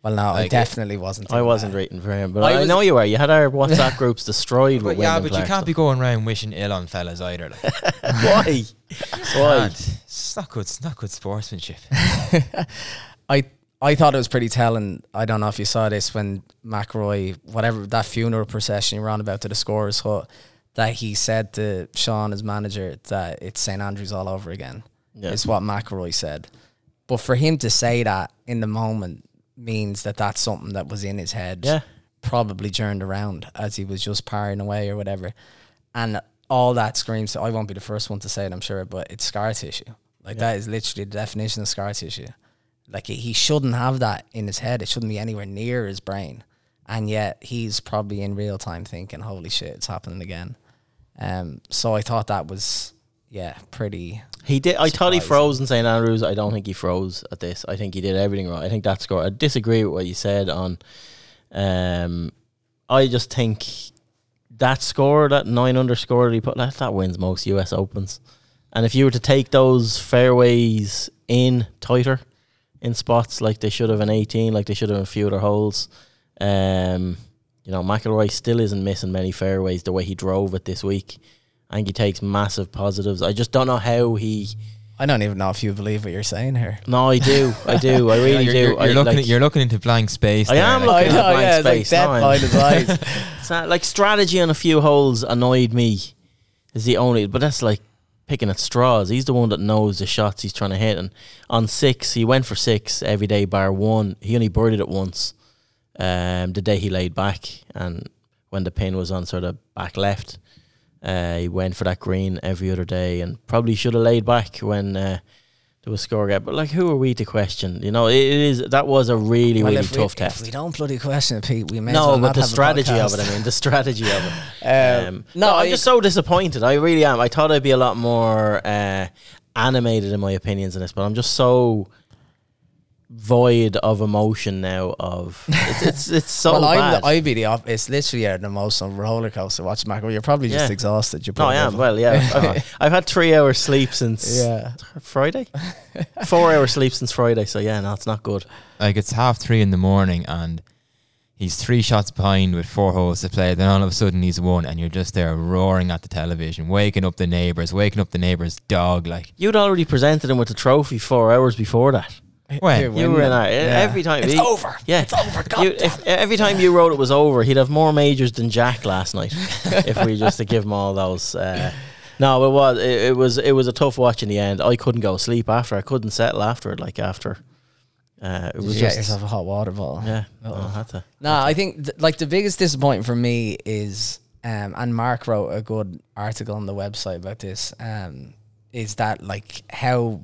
S2: Well, no, I
S4: Like,
S2: definitely wasn't.
S1: I wasn't
S2: that.
S1: rating for him, but
S4: I
S1: I, know you were. You had our WhatsApp groups destroyed.
S4: But
S1: with
S4: yeah, but you can't be going around wishing ill on fellas either. Like,
S1: Why? Why?
S4: can't. It's not good. It's not good sportsmanship.
S2: I I thought it was pretty telling. I don't know if you saw this when McIlroy, whatever that funeral procession you were on about to the scorers hut, that he said to Sean, his manager, that it's St Andrews all over again.
S1: Yeah.
S2: Is what McIlroy said. But for him to say that in the moment means that that's something that was in his head.
S1: Yeah.
S2: Probably turned around as he was just parring away or whatever. And all that screams, I won't be the first one to say it, I'm sure, but it's scar tissue. Like that is literally the definition of scar tissue. Like he shouldn't have that in his head. It shouldn't be anywhere near his brain. And yet he's probably in real time thinking, holy shit, it's happening again. Um, so I thought that was, yeah, pretty.
S1: He did. I thought he
S2: Surprising.
S1: froze in St Andrews. I don't think he froze at this. I think he did everything right. I think that score. I disagree with what you said on. Um, I just think that score, that nine under score that he put, that that wins most U.S. Opens. And if you were to take those fairways in tighter, in spots like they should have in eighteen, like they should have in a few other holes, um, you know McIlroy still isn't missing many fairways the way he drove it this week. I think he takes massive positives. I just don't know how he.
S2: I don't even know if you believe what you're saying here.
S1: No, I do. I do. I really
S4: you're,
S1: do.
S4: You're, you're looking.
S1: like,
S4: at, you're looking into blank space.
S1: I
S4: there,
S1: am
S4: like,
S1: looking at blank
S2: yeah,
S1: space.
S2: it's like
S1: no,
S2: dead behind his eyes.
S1: It's not, like strategy on a few holes annoyed me. Is the only, but that's like picking at straws. He's the one that knows the shots he's trying to hit. And on six, he went for six every day, bar one. He only birdied it once. Um, the day he laid back, and when the pin was on sort of back left, uh, he went for that green every other day, and probably should have laid back when. Uh, there was score gap, but like, who are we to question? You know, it, is that was a really,
S2: Well,
S1: really
S2: we-
S1: tough
S2: if
S1: test.
S2: we don't bloody question it, Pete, we may
S1: No,
S2: well
S1: but the strategy of it. I mean, the strategy of it.
S2: Um,
S1: Um,
S2: no,
S1: no, I'm just so disappointed. I really am. I thought I'd be a lot more uh, animated in my opinions in this, but I'm just so void of emotion now. Of it's it's, it's so
S2: well, I'm
S1: bad.
S2: the, I'd be the op- It's literally an emotional roller coaster watching Macro. You're probably just
S1: Yeah.
S2: exhausted. You're
S1: no, I am.
S2: probably-
S1: Well, yeah, I've, I've had three hours sleep since
S2: yeah.
S1: Friday. Four hours sleep since Friday. So yeah, no, it's not good.
S4: like it's half three in the morning and he's three shots behind with four holes to play. Then all of a sudden he's won, and you're just there roaring at the television, waking up the neighbors, waking up the neighbors' dog. Like
S1: You'd already presented him with the trophy four hours before that.
S4: When?
S1: You were in our,
S2: yeah.
S1: every time.
S2: It's
S1: he-
S2: over.
S1: Yeah,
S2: It's over. God
S1: You, if, every time you wrote it was over, he'd have more majors than Jack last night. if we just to give him all those. Uh, no, it was it, it was it was a tough watch in the end. I couldn't go sleep after. I couldn't settle after it. Like after, uh, it
S2: Did
S1: was
S2: you
S1: just
S2: get yourself a hot water bottle.
S1: yeah. I had to.
S2: No, I think th- like the biggest disappointment for me is, um, and Mark wrote a good article on the website about this. Um, is that like how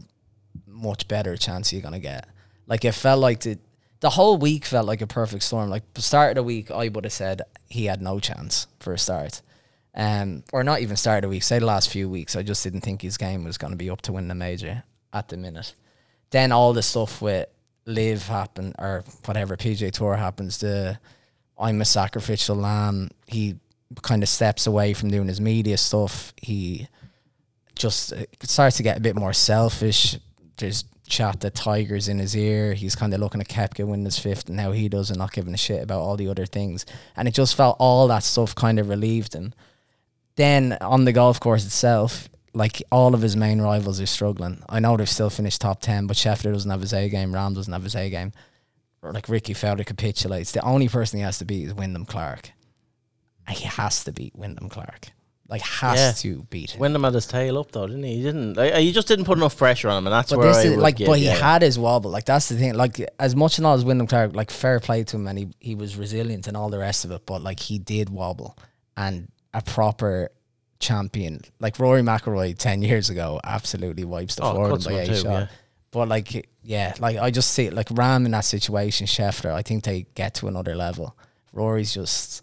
S2: much better chance you're gonna get? Like it felt like the the whole week felt like a perfect storm. Like start of the week, I would have said he had no chance for a start. Um, or not even start of the week. Say the last few weeks, I just didn't think his game was going to be up to win the major at the minute. Then all the stuff with LIV happen or whatever PGA Tour happens. The I'm a sacrificial lamb. He kind of steps away from doing his media stuff. He just uh, starts to get a bit more selfish. There's chat that Tiger's in his ear. He's kind of looking at Koepka win his fifth, and how he does and not giving a shit about all the other things. And it just felt all that stuff kind of relieved him. Then on the golf course itself, like all of his main rivals are struggling. I know they've still finished top ten, but Scheffler doesn't have his A game. Rahm doesn't have his A game. Or like Rickie Fowler capitulates. The only person he has to beat is Wyndham Clark. He has to beat Wyndham Clark. Like has
S1: Yeah.
S2: to beat him.
S1: Wyndham had his tail up though, didn't he? He didn't. Like, he just didn't put enough pressure on him, and that's
S2: But
S1: where
S2: this
S1: I
S2: is
S1: would
S2: like,
S1: give,
S2: but he
S1: yeah.
S2: had his wobble. Like that's the thing. Like as much and all as Wyndham Clark, like fair play to him, and he he was resilient and all the rest of it. But like he did wobble, and a proper champion like Rory McIlroy ten years ago absolutely wipes the
S1: Oh,
S2: floor
S1: cuts
S2: by
S1: him
S2: a
S1: too,
S2: shot.
S1: yeah.
S2: But like yeah, like I just see it like Rahm in that situation, Scheffler. I think they get to another level. Rory's just.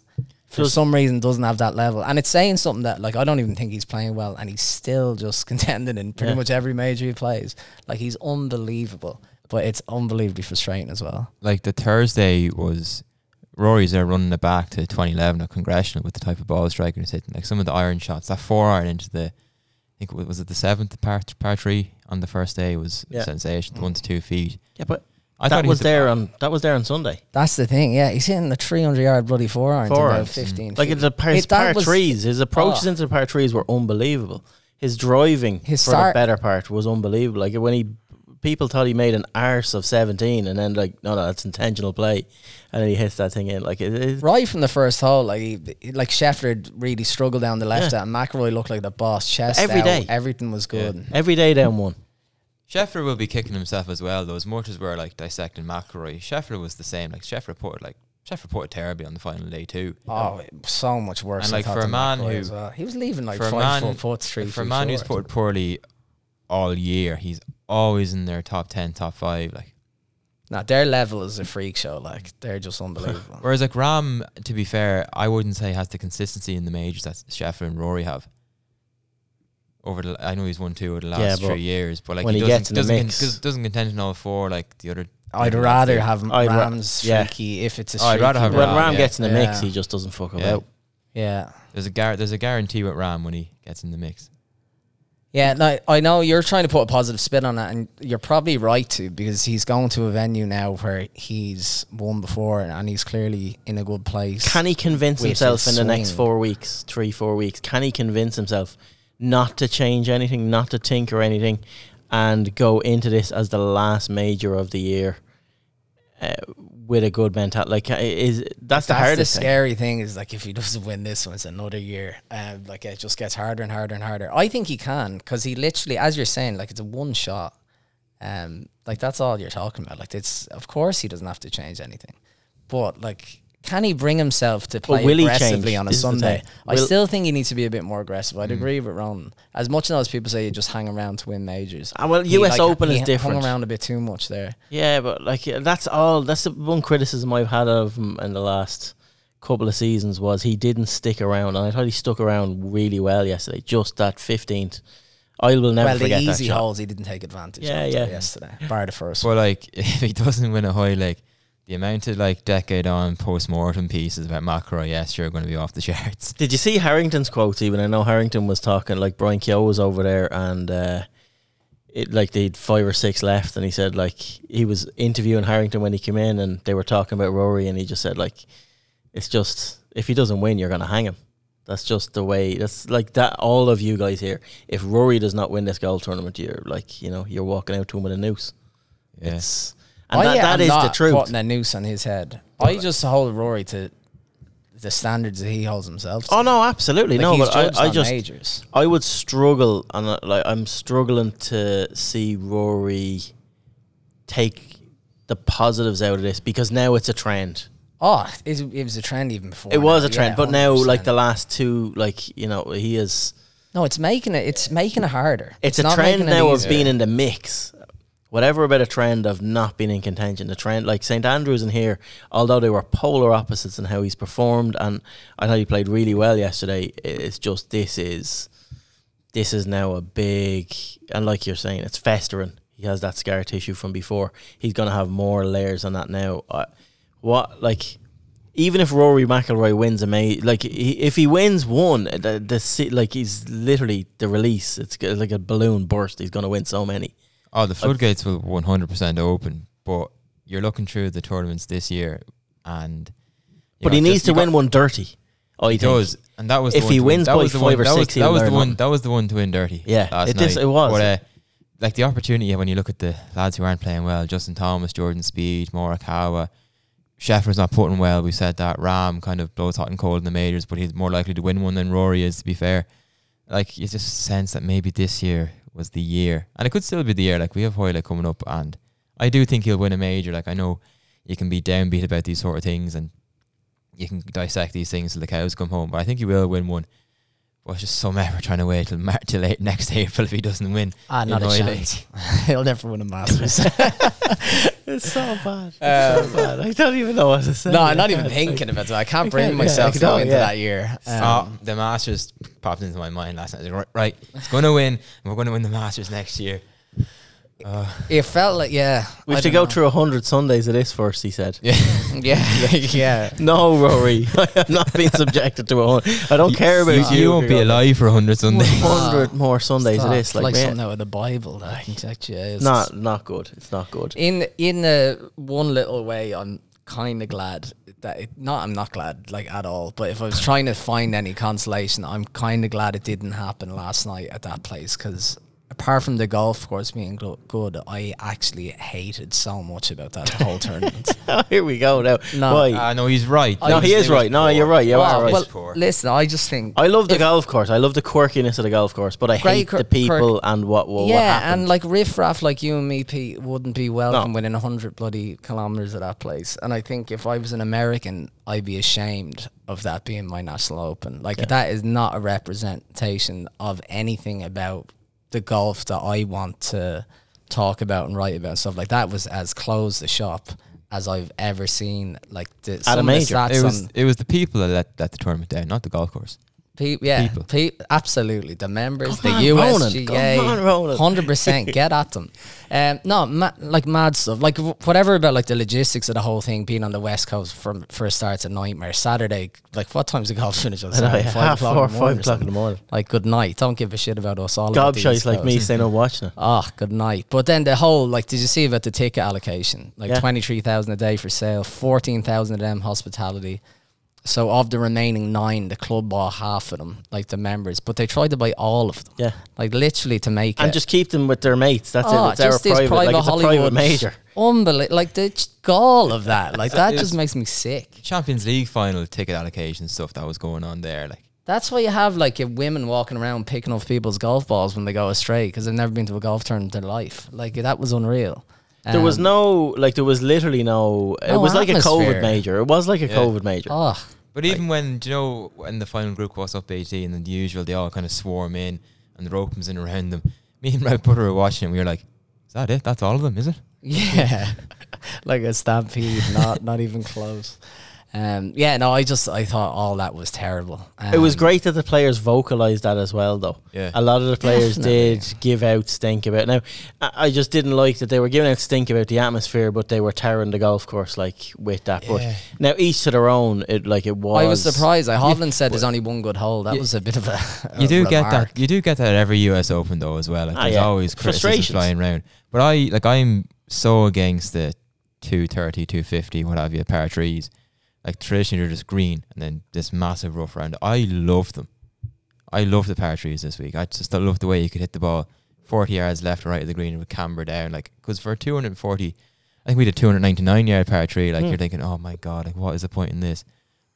S2: For
S1: Just-
S2: some reason, doesn't have that level, and it's saying something that, like, I don't even think he's playing well, and he's still just contending in pretty
S1: Yeah.
S2: much every major he plays. Like, he's unbelievable, but it's unbelievably frustrating as well.
S4: like the Thursday was Rory's there running it back to 2011 at Congressional with the type of ball striker he's hitting. Like some of the iron shots, that four iron into the, I think it was, was it the seventh par par three on the first day was
S1: Yeah.
S4: a sensation. The mm. one to two feet.
S1: Yeah, but
S4: I
S1: that was there on that was there on Sunday.
S2: That's the thing, yeah. He's hitting the 300 yard bloody four iron to
S1: Four
S2: about
S1: irons.
S2: 15.
S1: Like it's a par,
S2: It- that
S1: par
S2: was-
S1: threes. His approaches
S2: Oh.
S1: into the par threes were unbelievable. His driving
S2: His
S1: for
S2: start-
S1: the better part was unbelievable. Like when he people thought he made an arse of 17, and then like, no, no, that's intentional play, and then he hits that thing in. Like it, it,
S2: Right from the first hole, like he, like Scheffler really struggled down the left,
S1: Yeah.
S2: and McIlroy looked like the boss. Chest
S1: Every
S2: out,
S1: day.
S2: everything was good.
S1: every day down one.
S4: Scheffler will be kicking himself as well, though. As much as we're like dissecting McIlroy, Scheffler was the same. Like Scheffler it like Scheffler it terribly on the final day too.
S2: Oh, so much worse.
S4: And, like, for a man
S2: McIlroy
S4: who-
S2: well. he was leaving like
S4: for a man-
S2: foot three
S4: for a man who's
S2: short.
S4: put poorly all year, he's always in their top ten, top five. Like
S2: Nah, their level is a freak show. Like they're just unbelievable.
S4: whereas like Rahm, to be fair, I wouldn't say has the consistency in the majors that Scheffler and Rory have. Over the, I know he's won two over the last
S1: Yeah, but
S4: three years, but like
S1: when
S4: he,
S1: he
S4: doesn't
S1: in the
S4: doesn't, con-
S1: mix-
S4: 'cause doesn't contend in all four like the other.
S2: I'd
S4: other
S2: rather
S4: two.
S2: have
S1: I'd ra-
S2: Rahm's
S1: yeah.
S2: streaky if it's a
S4: Oh, I'd
S2: streaky
S4: rather have
S1: When
S4: Rahm,
S1: Rahm
S4: yeah.
S1: gets in the mix,
S2: Yeah.
S1: he just doesn't fuck
S4: Yeah.
S1: about.
S2: Yeah.
S4: There's a gar- there's a guarantee with Rahm when he gets in the mix.
S2: Yeah, no, I know you're trying to put a positive spin on that, and you're probably right to because he's going to a venue now where he's won before and he's clearly in a good place.
S1: Can he convince
S2: With
S1: himself
S2: his
S1: in the next
S2: swing.
S1: four weeks, three, four weeks? Can he convince himself not to change anything, not to tinker anything, and go into this as the last major of the year uh, with a good mentality? Like, uh, is that's, the
S2: That's the
S1: hardest thing.
S2: scary thing is like if he doesn't win this one, it's another year. Um, like it just gets harder and harder and harder. I think he can because he literally, as you're saying, like it's a one shot. Um, like that's all you're talking about. Like it's of course he doesn't have to change anything, but like. Can he bring himself to play
S1: will he
S2: aggressively
S1: change?
S2: on a
S1: This
S2: Sunday? I
S1: Will-
S2: still think he needs to be a bit more aggressive. I'd agree with Ron. As much as people say you just hang around to win majors.
S1: Ah, well,
S2: He,
S1: US
S2: like,
S1: Open
S2: he
S1: is
S2: hung
S1: different.
S2: around a bit too much there.
S1: Yeah, but like that's all. That's the one criticism I've had of him in the last couple of seasons was he didn't stick around, and I thought he stuck around really well yesterday. Just that fifteenth, I will never
S2: well, the
S1: forget that
S2: easy
S1: shot.
S2: holes he didn't take advantage
S1: Yeah,
S2: of
S1: yeah.
S2: yesterday, bar the first.
S4: But like, if he doesn't win a Hoylake, the amount of like decade on post mortem pieces about McIlroy, yes, you're going to be off the charts.
S1: Did you see Harrington's quotes? Even I know Harrington was talking like Brian Keogh was over there, and uh, it like they'd five or six left, and he said like he was interviewing Harrington when he came in, and they were talking about Rory, and he just said like it's just if he doesn't win, you're gonna hang him. That's just the way. That's like that. All of you guys here, if Rory does not win this golf tournament, you're like you know you're walking out to him with a noose.
S4: Yeah.
S1: It's and
S2: I
S1: that,
S2: am
S1: that is the truth.
S2: Putting a noose on his head. I just hold Rory to the standards that he holds himself. To.
S1: Oh no, absolutely
S2: Like,
S1: no. But I, I just
S2: majors.
S1: I would struggle, and uh, like I'm struggling to see Rory take the positives out of this because now it's a trend.
S2: Oh, it, it was a trend even before.
S1: It was
S2: now,
S1: a trend,
S2: yeah,
S1: but now like the last two, like you know, he is.
S2: no, it's making it. It's making it harder.
S1: It's, a trend now of being in the mix. Whatever about a trend of not being in contention, the trend like St Andrews in here, although they were polar opposites in how he's performed, and I thought he played really well yesterday. It's just this is, this is now a big, and like you're saying, it's festering. He has that scar tissue from before. He's gonna have more layers on that now. Uh, what like even if Rory McIlroy wins a May, like if he wins one, the, the like he's literally the release. It's like a balloon burst. He's gonna win so many.
S4: Oh, the floodgates will 100% open, but you're looking through the tournaments this year, and
S1: But
S4: know,
S1: he needs to win one dirty. Oh,
S4: He does, and that was the
S1: If
S4: one
S1: he
S4: to win-
S1: wins by five
S4: one,
S1: or
S4: that was, that was the one. That was the one to win dirty.
S1: Yeah, it is-
S4: night.
S1: it was.
S4: But, uh, like the opportunity when you look at the lads who aren't playing well, Justin Thomas, Jordan Spieth, Morikawa, Scheffler's not putting well. We said that Rahm kind of blows hot and cold in the majors, but he's more likely to win one than Rory is. To be fair, like you just sense that maybe this year was the year, and it could still be the year. Like we have Hoyle coming up, and I do think he'll win a major. Like I know you can be downbeat about these sort of things, and you can dissect these things till the cows come home. But I think he will win one. But it's just some effort trying to wait till Mar- till late next April if he doesn't win.
S2: Ah, not a chance. He'll never win a Masters.
S1: it's so bad. It's so bad. I don't even know what to say.
S2: no, I'm not even thinking
S1: like-
S2: about it. I can't
S1: I
S2: bring
S1: can't- yeah,
S2: myself
S1: I
S2: to go into
S1: yeah.
S2: that year. Um,
S4: oh, the Masters popped into my mind last night. Like, Right, right, it's going to win. and We're going to win the Masters next year. Uh,
S2: It felt like yeah.
S1: We have to go
S2: know.
S1: through a hundred Sundays of this first. He said.
S4: yeah,
S2: Yeah, yeah.
S1: No, Rory, I am not being subjected to a hundred. I don't care about
S4: you,
S1: you.
S4: you won't be alive for 100 Sundays.
S1: Hundred more Sundays of this, like,
S2: like
S1: man,
S2: something out of the Bible. That can check
S1: it's not not good. It's not good.
S2: in in a one little way. I'm kind of glad that it. Not I'm not glad like at all. But if I was trying to find any consolation, I'm kind of glad it didn't happen last night at that place because apart from the golf course being glo- good, I actually hated so much about that whole tournament.
S1: Oh, here we go now.
S2: No.
S1: Why?
S4: Ah, no, he's right.
S1: no, he is right. No, you're right. You
S2: well,
S1: are right.
S2: well,
S4: Poor.
S2: listen, I just think
S1: I love the golf course. I love the quirkiness of the golf course, but I hate
S2: quir-
S1: the people
S2: quirk.
S1: and what what, what
S2: yeah,
S1: happened.
S2: and like riff raff like you and me, Pete, wouldn't be welcome
S1: No.
S2: within hundred bloody kilometers of that place. And I think if I was an American, I'd be ashamed of that being my national open. Like that is not a representation of anything about the golf that I want to talk about and write about and stuff like that. Was as closed a shop as I've ever seen. Like the, some of the
S1: major.
S4: It was
S2: on
S4: it was the people that let, let the tournament down, not the golf course.
S2: Pe- yeah,
S4: people.
S2: pe- absolutely. The members,
S1: Come
S2: the
S1: on, Ronan.
S2: USGA,
S1: Come
S2: hundred percent. Get at them. Um, no, ma- like mad stuff. Like w- whatever about like the logistics of the whole thing. Being on the west coast from first starts a nightmare. Saturday, like what time's the golf finish on
S1: I know,
S2: Saturday?
S1: yeah, half
S2: o'clock
S1: four,
S2: in
S1: five o'clock in the morning.
S2: Like good night. Don't give a shit about us all. about the
S1: Gobshites like me
S2: Coast.
S1: staying up watching it.
S2: Oh, good night. But then the whole like, did you see about the ticket allocation? Like
S1: Yeah.
S2: twenty three thousand a day for sale, fourteen thousand of them hospitality. So of the remaining nine, the club bought half of them, like the members, but they tried to buy all of them,
S1: Yeah.
S2: like literally to make
S1: And
S2: it.
S1: just keep them with their mates. That's
S2: Oh,
S1: it. It's our
S2: just this
S1: private, like it's a private major.
S2: Unbelievable, like the ch- gall of that, like that just makes me sick.
S4: Champions League final ticket allocation stuff that was going on there. Like
S2: That's why you have like women walking around picking up people's golf balls when they go astray because they've never been to a golf tournament in their life. Like that was unreal.
S1: There was
S2: Um,
S1: no, like, there was literally no. It was like a. COVID major. It was like a
S4: Yeah.
S1: COVID major.
S2: Oh,
S4: But even when do you know when the final group was up eighteen and the usual, they all kind of swarm in and the rope comes in around them. Me and my brother were watching it. We were like, "Is that it? That's all of them, is it?"
S2: Yeah, like a stampede, not not even close. Um, yeah, no, I just I thought all that was terrible. Um,
S1: It was great that the players vocalized that as well, though.
S4: Yeah.
S1: A lot of the players
S2: Definitely.
S1: did give out stink about. Now, I, I just didn't like that they were giving out stink about the atmosphere, but they were tearing the golf course like with that. But
S4: Yeah.
S1: now each to their own. It like it was.
S2: I was surprised. I Hovland said there's only one good hole. That
S4: You-
S2: was a bit of a.
S4: You
S2: a
S4: do get that. You do get that at every US Open though as well. Like,
S1: Ah,
S4: there's
S1: yeah.
S4: always criticism
S1: Frustrations.
S4: flying around. But I like I'm so against the 230, 250, what have you, par trees. Like traditionally they're just green and then this massive rough round. I love them. I love the par trees this week. I just love the way you could hit the ball 40 yards left or right of the green and would camber down. Like because for 240, I think we did 299 yard par tree. Like
S1: Hmm.
S4: you're thinking, oh my god, like what is the point in this?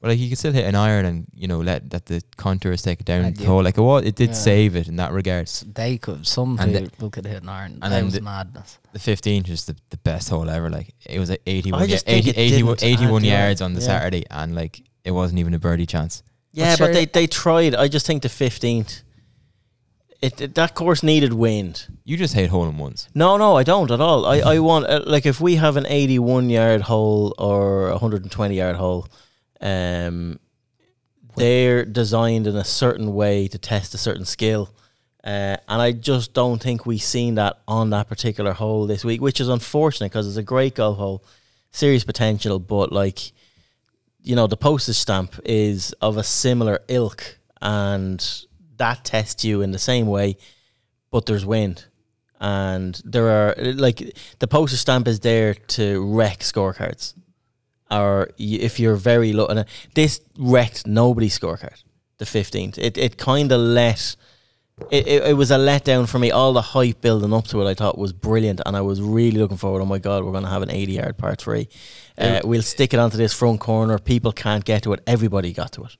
S4: But like you can still hit an iron and you know let that the contours take it down
S2: And
S4: the hole. Like it was, it did
S2: Yeah.
S4: save it in that regard.
S2: They could. Some
S4: And the-
S2: people could hit an iron.
S4: and
S2: that was
S4: the-
S2: madness.
S4: The 15 was the, the best hole ever. Like it was at 81,
S1: I just
S4: ya- 80, 81, 81
S1: add to it.
S4: yards on the
S1: Yeah.
S4: Saturday, and like it wasn't even a birdie chance.
S1: Yeah,
S2: But
S1: but
S2: sure-
S1: they they tried. I just think the fifteenth. It, it that course needed wind.
S4: You just hate hole in ones.
S1: No, no, I don't at all. I, I want uh, like if we have an eighty-one yard hole or a hundred and twenty yard hole, um, they're designed in a certain way to test a certain skill, uh, and I just don't think we've seen that on that particular hole this week, which is unfortunate because it's a great golf hole, serious potential, but like, you know, the postage stamp is of a similar ilk, and that tests you in the same way, but there's wind. And there are like the postage stamp is there to wreck scorecards or if you're very low and uh, this wrecked nobody's scorecard the 15th it, it kind of let it, it, it was a letdown for me all the hype building up to it I thought was brilliant and I was really looking forward oh my god we're going to have an 80 yard par 3 uh, we'll stick it onto this front corner people can't get to it everybody got to it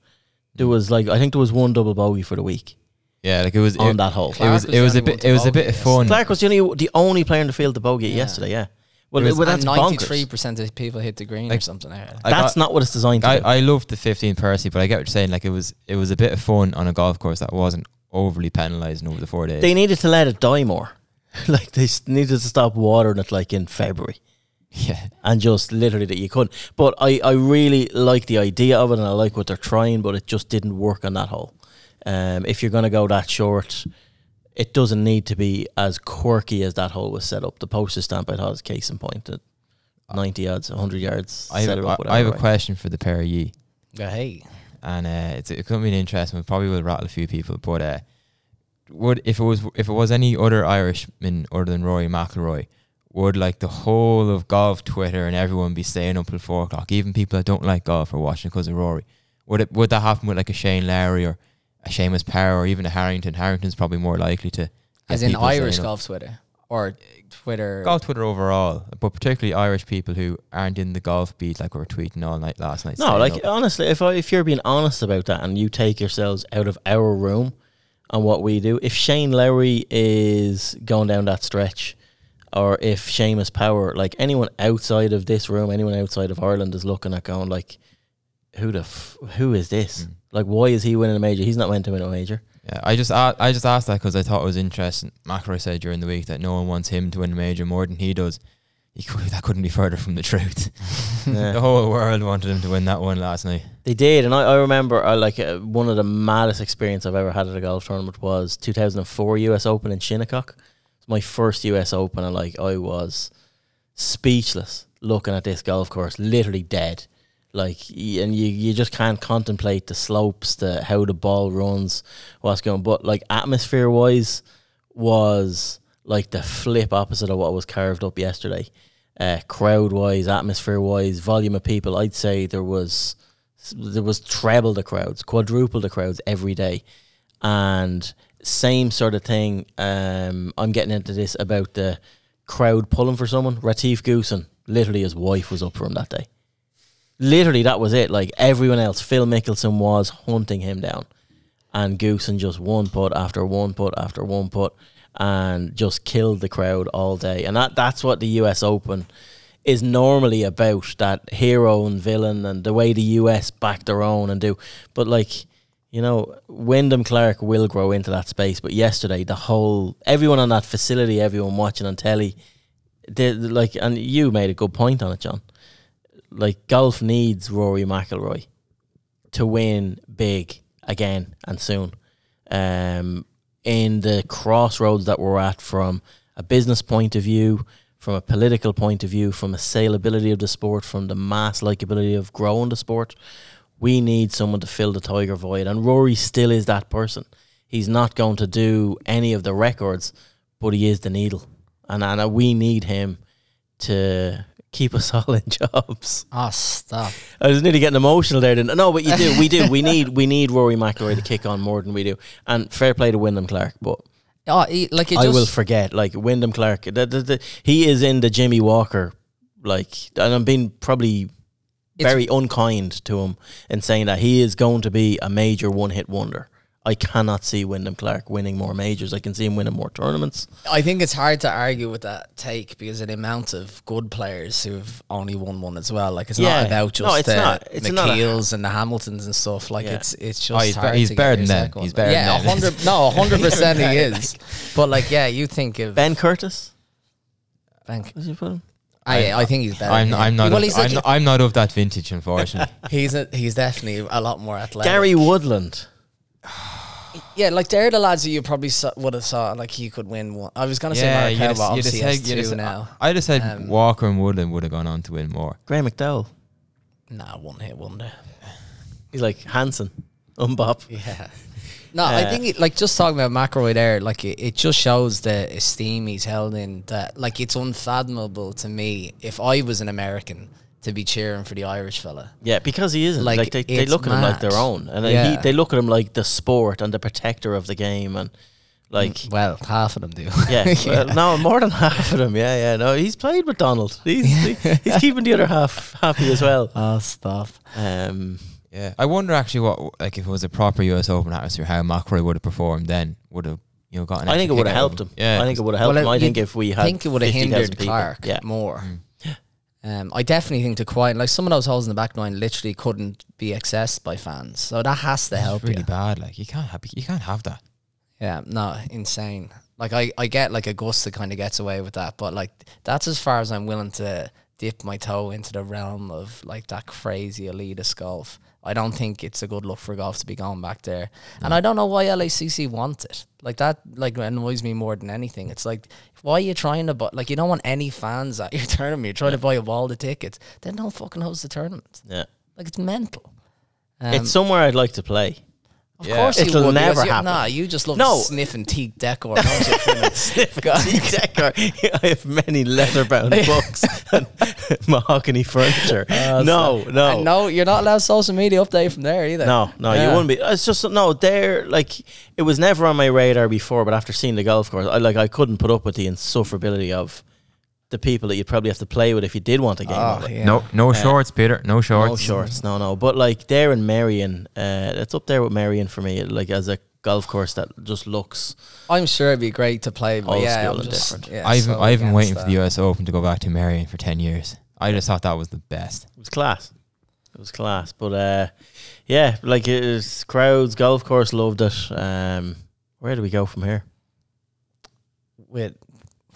S1: there was like I think there was one double bogey for the week
S4: Yeah, like it was
S1: on
S4: it,
S1: that hole
S4: It was
S2: Clark was
S4: it was a
S2: only one
S4: bit it was a bit of
S2: it.
S4: fun.
S1: Clark was the only the only player in the field to bogey
S2: Yeah.
S1: yesterday. Yeah. Well,
S4: It was-
S1: well that's
S2: and ninety-three percent of people hit the green or something.
S4: I
S1: That's
S4: got-
S1: not what it's designed to
S4: I,
S1: do.
S4: I loved the 15 Percy, but I get what you're saying. Like it was it was a bit of fun on a golf course that wasn't overly penalising over the four days.
S1: they needed to let it die more. like they s- needed to stop watering it like in February
S4: yeah,
S1: and just literally that you couldn't. But I, I really like the idea of it and I like what they're trying, but it just didn't work on that hole. Um, if you're going to go that short, it doesn't need to be as quirky as that hole was set up. The postage stamp I thought is case in point at 90 yards, 100 yards.
S4: I
S1: set
S4: have,
S1: it
S4: I,
S1: up,
S4: I have a
S1: right?
S4: question for the pair of ye.
S2: Yeah, hey,
S4: and uh, it's it could be an interesting. one. Probably will rattle a few people, but uh, would if it was if it was any other Irishman other than Rory McIlroy, would like the whole of golf Twitter and everyone be staying up till four o'clock? Even people that don't like golf are watching because of Rory. Would it would that happen with like a Shane Lowry or a Seamus Power or even a Harrington? Harrington's probably more likely to
S2: As
S4: get
S2: in
S4: people
S2: Irish golf Twitter or Twitter.
S4: golf Twitter overall, but particularly Irish people who aren't in the golf beat like we were tweeting all night last night.
S1: No, like
S4: up.
S1: honestly, if I, if you're being honest about that and you take yourselves out of our room and what we do, if Shane Lowry is going down that stretch, or if Seamus Power, like anyone outside of this room, anyone outside of Ireland is looking at going like, who the f- who is this?
S4: Mm.
S1: Like, why is he winning a major? He's not meant to win a major.
S4: Yeah, I just a- I just asked that because I thought it was interesting. McIlroy said during the week that no one wants him to win a major more than he does. He could, that couldn't be further from the truth.
S1: Yeah.
S4: the whole world wanted him to win that one last night.
S1: They did, and I, I remember uh, like uh, one of the maddest experience I've ever had at a golf tournament was 2004 U.S. Open in Shinnecock. It's my first U.S. Open, and like I was speechless looking at this golf course, literally dead. Like, and you you just can't contemplate the slopes, the how the ball runs, what's going. But like atmosphere wise, was like the flip opposite of what was carved up yesterday. Uh, crowd wise, atmosphere wise, volume of people, I'd say there was there was treble the crowds, quadruple the crowds every day, and same sort of thing. Um, I'm getting into this about the crowd pulling for someone. Retief Goosen, literally his wife was up for him that day. Literally, that was it. Like everyone else, Phil Mickelson was hunting him down, and Goosen just one putt after one putt after one putt, and just killed the crowd all day. And that that's what the U.S. Open is normally about that hero and villain and the way the US back their own and do. But like, you know, Wyndham Clark will grow into that space. But yesterday, the whole everyone on that facility, everyone watching on telly, they, like, and you made a good point on it, John. Like, golf needs Rory McIlroy to win big again and soon. Um, in the crossroads that we're at from a business point of view, from a political point of view, from a saleability of the sport, from the mass likability of growing the sport, we need someone to fill the tiger void. And Rory still is that person. He's not going to do any of the records, but he is the needle. And, and we need him to keep us all in jobs.
S2: Oh, stop.
S1: I was nearly getting emotional there. Didn't I? No, but you do. We do. We need we need Rory McIlroy to kick on more than we do. And fair play to Wyndham Clark, but
S2: Oh, he, like it
S1: I will forget. Like Wyndham Clark, the, the, the, he is in the Jimmy Walker. Like, and I'm being probably very unkind to him in saying that he is going to be a major one hit wonder. I cannot see Wyndham Clark winning more majors. I can see him winning more tournaments.
S2: I think it's hard to argue with that take because of the amount of good players who've only won one as well. Like it's
S1: Yeah.
S2: not about just
S1: No, it's
S2: the
S1: not. It's
S2: McKeels and the Hamiltons and stuff. Like
S1: Yeah.
S2: it's it's oh, just
S4: Oh, he's
S2: hard
S4: be- he's
S2: to
S4: better than them. He's
S2: one.
S4: better than
S2: yeah,
S4: them.
S2: hundred no, hundred percent he is. But like, yeah, you think of
S1: Ben Curtis,
S2: Bank.
S1: did you put him?
S2: I, I think he's better.
S4: I'm, I'm not.
S2: Well,
S4: of,
S2: he's
S4: I'm,
S2: like,
S4: not I'm not of that vintage, unfortunately.
S2: he's a, he's definitely a lot more athletic.
S1: Gary Woodland.
S2: Yeah, like they're the lads that you probably saw, would have thought like he could win one. I was gonna say
S4: you'd have-
S2: but
S4: you'd have
S2: obviously he has
S4: said-
S2: two
S4: said-
S2: now.
S4: I just said
S2: Um,
S4: Walker and Woodland would have gone on to win more.
S1: Graham McDowell.
S2: Nah, one hit wonder.
S1: He's like Hanson, Umbop.
S2: Yeah. No, I
S1: Uh,
S2: think it, like just talking about McIlroy there, like it, it just shows the esteem he's held in. That like it's unfathomable to me if I was an American to be cheering for the Irish fella.
S1: Yeah, because he isn't. Like,
S2: Like,
S1: they, they
S2: it's
S1: look at him like their own, and then
S2: Yeah.
S1: he, they look at him like the sport and the protector of the game, and like
S2: Well, half of them do.
S1: yeah, well, no, more than half of them. Yeah, yeah, no, he's played with Donald. He's he- he's keeping the other half happy as well.
S2: oh, stop.
S1: Um,
S4: Yeah, I wonder actually what like if it was a proper US Open atmosphere, how McIlroy would have performed then. Would have you know gotten?
S1: I think it would have helped him.
S4: Yeah,
S1: I think it would have helped
S2: Well,
S1: him. I think if we had,
S2: think it would have
S1: 50,000
S2: hindered. Clark
S1: Yeah,
S2: more.
S4: Mm.
S2: Um, I definitely think the quiet, like some of those holes in the back nine, literally couldn't be accessed by fans. So that has to help
S4: It's really
S2: you.
S4: bad. Like you can't have you can't have that.
S2: Yeah, no, insane. Like I, I get like Augusta kind of gets away with that, but like that's as far as I'm willing to dip my toe into the realm of like that crazy elitist golf. I don't think it's a good look for golf to be going back there, and I don't know why LACC wants it. Like that, like annoys me more than anything. It's like why are you trying to buy? Like you don't want any fans at your tournament. You're trying to buy up all the tickets. Then don't fucking host the tournament.
S1: yeah.
S2: Like it's mental. Um,
S1: it's somewhere I'd like to play.
S2: Of
S4: Yeah.
S2: course, you
S1: It'll
S2: would,
S1: never
S2: because you-
S1: happen.
S2: Nah, you just love
S1: No.
S2: sniffing teak decor. Don't you?
S1: Decker. I have many leather-bound books and mahogany furniture. no, no,
S2: And no, you're not allowed social media update from there either.
S1: No, no,
S2: Yeah.
S1: you wouldn't be. It's just no. They're like it was never on my radar before, but after seeing the golf course, I like I couldn't put up with the insufferability of the people that you'd probably have to play with if you did want a game.
S2: Oh, yeah.
S4: No, no shorts, Peter. No shorts.
S1: No shorts, no, no. But like there in Merion, uh, it's up there with Merion for me. Like as a golf course that just looks.
S2: I'm sure it'd be great to play, but
S1: Old
S2: yeah,
S1: school
S2: I'm
S1: and
S2: just,
S1: different.
S2: yeah,
S4: I've
S2: so
S4: I've been
S2: against
S4: waiting for the. US Open to go back to Merion for ten years. I just thought that was the best.
S1: It was class. It was class. But uh, yeah, like it was crowds. Golf course loved it. Um, where do we go from here?
S2: with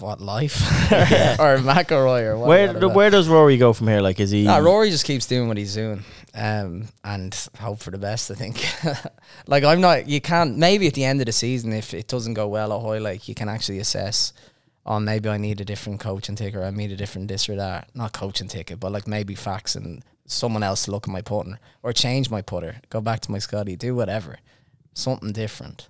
S2: what life or McIlroy or?
S1: Where where does Rory go from here? Like is he?
S2: Nah, Rory just keeps doing what he's doing, um, and hope for the best. I think. like I'm not. You can't. Maybe at the end of the season, if it doesn't go well at Hoylake, you can actually assess. Oh, maybe I need a different coaching ticket. Or I need a different this or that. Not coaching ticket, but like maybe fax and someone else to look at my putter or change my putter. Go back to my Scotty. Do whatever. Something different.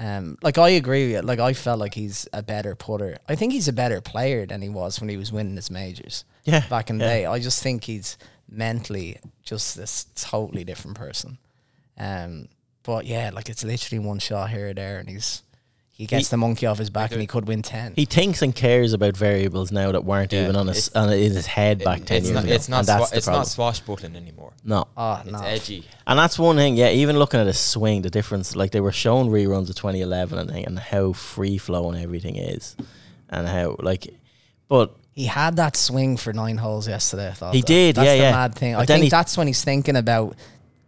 S2: Um, like I agree with you. Like I felt like he's a better putter. I think he's a better player than he was when he was winning his majors
S1: yeah,
S2: back in the
S1: yeah.
S2: day. I just think he's mentally just this totally different person. Um, but yeah, like it's literally one shot here or there, and he's he gets
S1: He-
S2: the monkey off his back, and he could win ten.
S1: He thinks and cares about variables now that weren't
S4: Yeah,
S1: even on his on in his head back ten
S4: it's
S1: years
S4: not,
S1: ago.
S4: It's not. Swa-
S1: the
S4: it's
S1: problem.
S4: not swashbuckling anymore.
S1: no,
S2: oh
S4: It's
S2: no,
S4: edgy.
S1: and that's one thing. Yeah, even looking at his swing, the difference. Like they were showing reruns of 2011 and, and how free flowing everything is, and how like, but
S2: he had that swing for nine holes yesterday. I thought
S1: He
S2: though.
S1: did,
S2: That's
S1: yeah,
S2: the
S1: yeah.
S2: mad thing.
S1: But
S2: I think
S1: he-
S2: that's when he's thinking about.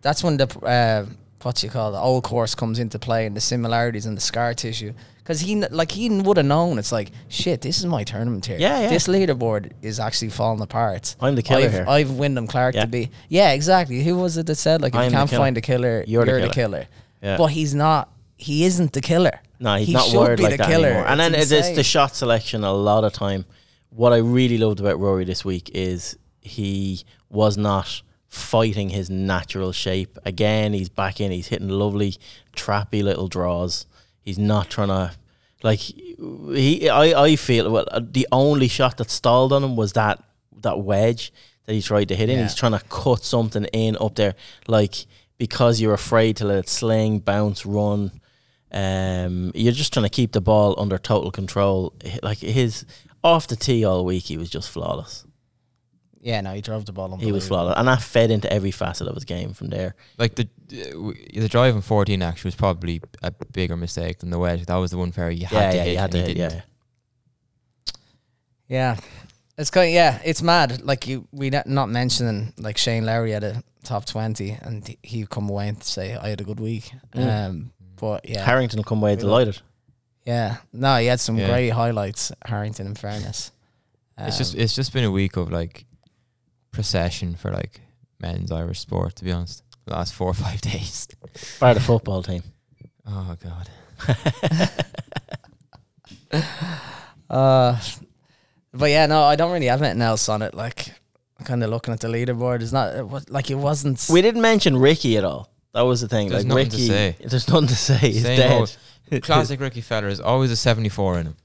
S2: That's when the uh, what you call the old course comes into play and the similarities and the scar tissue. Because he like he would have known. It's like shit. This is my tournament here.
S1: Yeah, yeah.
S2: This leaderboard is actually falling apart.
S1: I'm the killer
S2: I've,
S1: here.
S2: I've Wyndham Clark
S1: Yeah.
S2: to be. Yeah, exactly. Who was it that said like if
S1: I'm
S2: you can't
S1: killer.
S2: find a killer,
S1: You're
S2: you're,
S1: the
S2: the killer.
S1: Yeah.
S2: But he's not. He isn't the killer.
S1: No, he's
S2: He
S1: not
S2: should be
S1: like
S2: the
S1: that
S2: killer.
S1: anymore. And
S2: It's
S1: then it's, it's the shot selection. A lot of time, what I really loved about Rory this week is he was not fighting his natural shape. Again, he's back in. He's hitting lovely, trappy little draws. He's not trying to like he. I I feel well. uh, The only shot that stalled on him was that that wedge that he tried to hit in.
S2: Yeah.
S1: He's trying to cut something in up there, like because you're afraid to let it sling, bounce, run. Um, you're just trying to keep the ball under total control. Like his off the tee all week, he was just flawless.
S2: Yeah, no, he drove the ball.
S1: He was
S2: unbelievable.
S1: flawless, and that fed into every facet of his game from there.
S4: Like the the drive in 14 actually was probably a bigger mistake than the wedge. That was the one where you had
S1: yeah,
S4: to
S1: yeah,
S4: hit.
S1: you had
S4: and
S1: to
S4: he
S1: hit. Yeah,
S2: Yeah, it's kind. yeah, it's mad. Like you, we not, not mentioning like Shane Lowry had a top twenty, and he- he come away and say I had a good week.
S1: Mm.
S2: Um, but yeah,
S1: Harrington come away
S2: Really?
S1: delighted.
S2: yeah, no, he had some
S4: Yeah.
S2: great highlights. Harrington, in fairness,
S4: It's just
S2: Um,
S4: it's just been a week of like procession for like men's Irish sport. To be honest, the last four or five days.
S1: Part of the football team.
S4: Oh god.
S2: Uh, but yeah, no, I don't really have anything else on it. Like, kind of looking at the leaderboard, it's not it was, like it wasn't.
S1: We didn't mention Rickie at all. That was the thing.
S4: There's
S1: like
S4: nothing to
S1: Rickie,
S4: say.
S1: there's nothing to say. He's
S4: Same
S1: dead.
S4: old Classic Rickie Feller is always a 74 in him.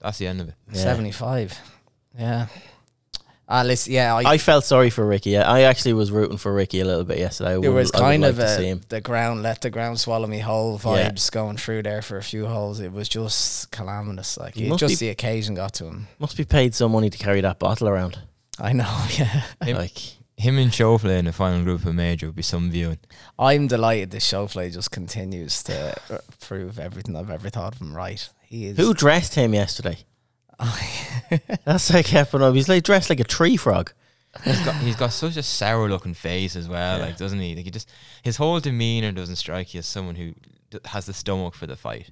S4: That's the end of it.
S1: Yeah.
S2: 75. Yeah. Ah, listen, yeah, I,
S1: I felt sorry for Rickie. I I actually was rooting for Rickie a little bit yesterday. I
S2: there
S1: would-
S2: was
S1: I would
S2: kind
S1: like
S2: of
S1: to see
S2: a,
S1: him.
S2: the ground, let the ground swallow me whole
S1: Yeah.
S2: vibes going through there for a few holes. It was just calamitous. Like,
S1: He
S2: it,
S1: must
S2: just
S1: be-
S2: the occasion got to him.
S1: Must be paid some money to carry that bottle around.
S2: I know, yeah.
S4: Him-
S1: Like
S4: Him and Schauffele in the final group of major would be some viewing.
S2: I'm delighted this show play just continues to prove everything I've ever thought of him right. He is.
S1: who dressed him yesterday? That's like happened up. He's like dressed like a tree frog.
S4: He's got he's got such a sour looking face as well,
S1: Yeah.
S4: like doesn't he? Like he just his whole demeanor doesn't strike you as someone who d- has the stomach for the fight.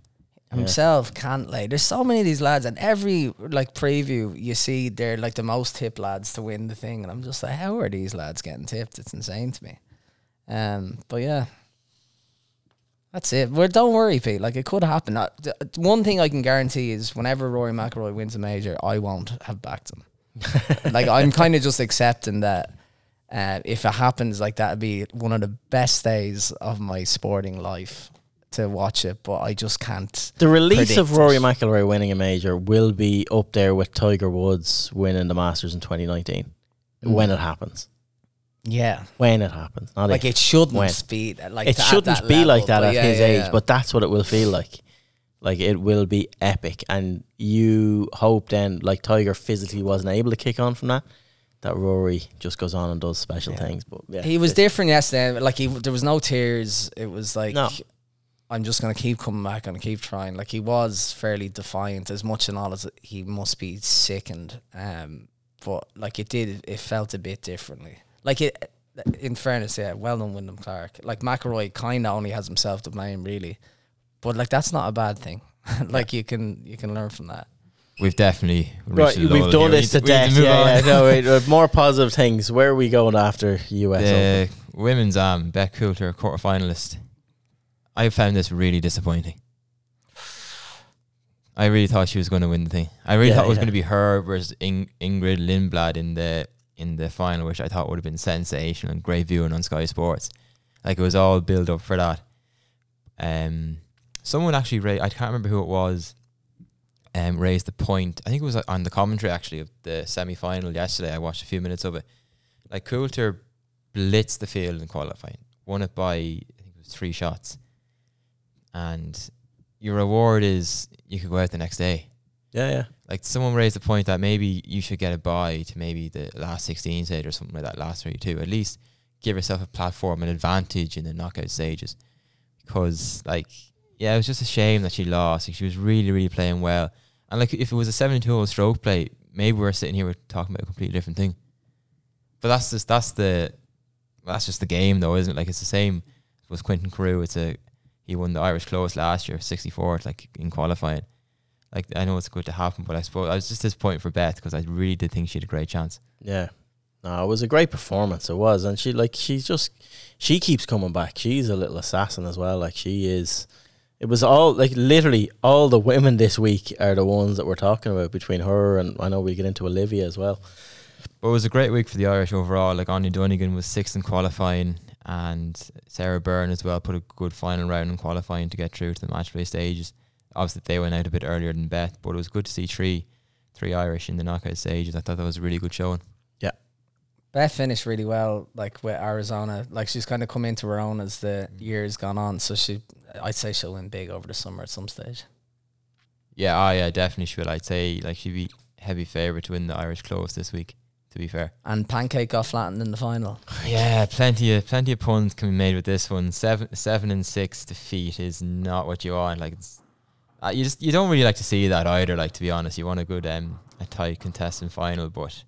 S2: himself can't lay. There's so many of these lads, and every like preview you see they're like the most tipped lads to win the thing, and I'm just like, how are these lads getting tipped? It's insane to me. Um, but yeah, that's it. Well, don't worry, Pete. Like it could happen. Uh, th- one thing I can guarantee is whenever Rory McIlroy wins a major, I won't have backed him. like I'm kind of just accepting that Uh, if it happens, like that'd be one of the best days of my sporting life to watch it. But I just can't.
S1: The release of Rory
S2: it.
S1: McIlroy winning a major will be up there with Tiger Woods winning the Masters in 2019
S2: Mm.
S1: when it happens.
S2: Yeah,
S1: When it happens, not
S2: like
S1: if.
S2: it shouldn't
S1: when.
S2: be like
S1: it shouldn't
S2: that
S1: be like that at
S2: yeah,
S1: his
S2: yeah,
S1: age,
S2: yeah.
S1: but that's what it will feel like. Like it will be epic, and you hope then, like Tiger physically wasn't able to kick on from that, that Rory just goes on and does special things. But yeah,
S2: he was different yesterday. Like he, there was no tears. It was like
S1: No.
S2: I'm just gonna keep coming back and keep trying. Like he was fairly defiant, as much and all as he must be sickened. Um, but like it did, it felt a bit differently. Like it, in fairness, yeah, well done, Wyndham Clark. Like McIlroy kind of only has himself to blame, really. But like that's not a bad thing. like you can you can learn from that.
S4: We've definitely
S1: Right,
S4: a
S1: we've done
S4: here.
S1: This
S4: need
S1: to death.
S4: move
S1: Yeah, yeah, no, wait, uh, more positive things. Where are we going after US Open?
S4: the women's um Beth Coulter quarter finalist. I found this really disappointing. I really thought she was going to win the thing. I really
S1: Yeah,
S4: thought it was
S1: yeah.
S4: going to be her versus In- Ingrid Lindblad in the in the final, which I thought would have been sensational and great viewing on Sky Sports. Like it was all build up for that. Um, someone actually raised, I can't remember who it was. Um, raised the point. I think it was on the commentary actually of the semi final yesterday. I watched a few minutes of it. Like Coulter blitzed the field in qualifying, won it by I think it was three shots, and your reward is you could go out the next day.
S1: Yeah, yeah.
S4: Like someone raised the point that maybe you should get a buy to maybe the last sixteen stage or something like that, last thirty two. At least give yourself a platform, an advantage in the knockout stages. Because like yeah, it was just a shame that she lost. Like, she was really, really playing well. And like if it was a seventy two hole stroke play, maybe we're sitting here we're talking about a completely different thing. But that's just that's the that's just the game though, isn't it? Like it's the same with Quentin Carew. It's a he won the Irish close last year, sixty fourth, like in qualifying. Like I know it's good to happen, but I suppose I was just disappointed for Beth because I really did think she had a great chance.
S1: Yeah. No, it was a great performance. It was, and she like she's just she keeps coming back. She's a little assassin as well. Like she is. It was all like literally all the women this week are the ones that we're talking about between her and I know we get into Olivia as well.
S4: But it was a great week for the Irish overall. Like Áine Donegan was sixth in qualifying, and Sarah Byrne as well put a good final round in qualifying to get through to the match play stages. Obviously, they went out a bit earlier than Beth, but it was good to see three, three Irish in the knockout stages. I thought that was a really good showing. Yeah.
S2: Beth finished really well, like with Arizona. Like she's kind of come into her own as the mm. years gone on. So she, I'd say she'll win big over the summer at some stage.
S4: Yeah, oh yeah, definitely she will. I'd say like she'd be heavy favourite to win the Irish close this week. To be fair.
S2: And Pancake got flattened in the final.
S4: Yeah, plenty of plenty of puns can be made with this one. Seven seven and six defeat is not what you want. Like it's, uh, you just you don't really like to see that either. Like to be honest, you want a good um a tight contestant final, but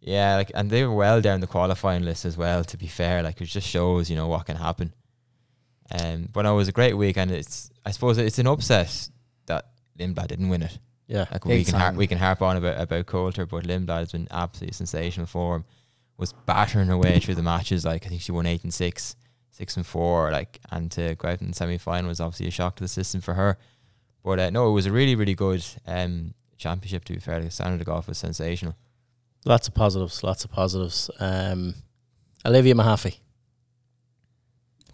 S4: yeah, like and they were well down the qualifying list as well. To be fair, like it just shows you know what can happen. Um, but no, it was a great week, and it's I suppose it's an upset that Lindblad didn't win it.
S1: Yeah.
S4: Like we can har- we can harp on about about Coulter, but Lindblad has been absolutely sensational form. Was battering her way through the matches. Like I think she won eight and six, six and four. Like and to go out in the semi final was obviously a shock to the system for her. But uh, no, it was a really really good um, championship. To be fair, the standard of golf was sensational.
S1: Lots of positives. Lots of positives. Um, Olivia Mehaffey.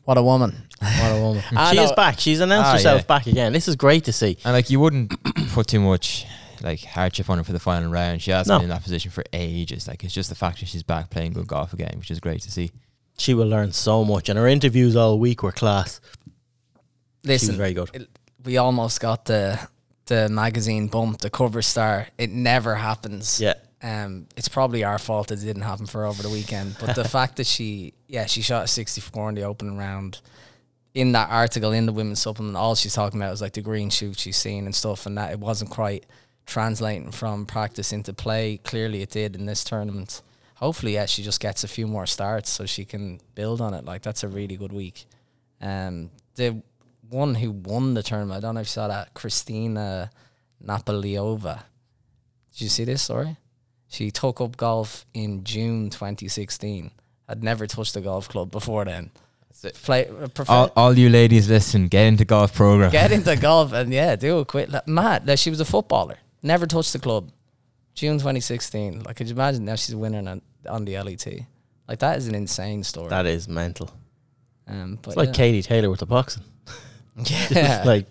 S2: What a woman!
S1: What a woman. She is back. She's announced
S4: Ah,
S1: herself
S4: yeah.
S1: back again. This is great to see.
S4: And like you wouldn't put too much like hardship on her for the final round. She has
S1: No.
S4: been in that position for ages. Like it's just the fact that she's back playing good golf again, which is great to see.
S1: She will learn so much, and her interviews all week were class. she was
S2: Listen,
S1: very good.
S2: We almost got the the magazine bump, the cover star. It never happens.
S1: Yeah.
S2: Um, it's probably our fault it didn't happen for over the weekend. But the fact that she, yeah, she shot a 64 in the opening round. In that article in the women's supplement, all she's talking about is like the green shoot she's seen and stuff, and that it wasn't quite translating from practice into play. Clearly, it did in this tournament. Hopefully, yeah, she just gets a few more starts so she can build on it. Like that's a really good week. Um, the one who won the tournament, I don't know if you saw that, Kristyna Napoleaova. Did you see this story? She took up golf in June 2016. Had never touched a golf club before then. Play, uh,
S4: All, all you ladies listen, get into golf program.
S2: get into golf and yeah, do it quick. Like, Matt, like, she was a footballer. Never touched the club. June 2016. Like, could you imagine now she's winning on, on the LET? Like that is an insane story.
S1: That is mental.
S2: um, but
S1: It's like
S2: yeah.
S1: Katie Taylor with the boxing.
S2: Yeah.
S1: like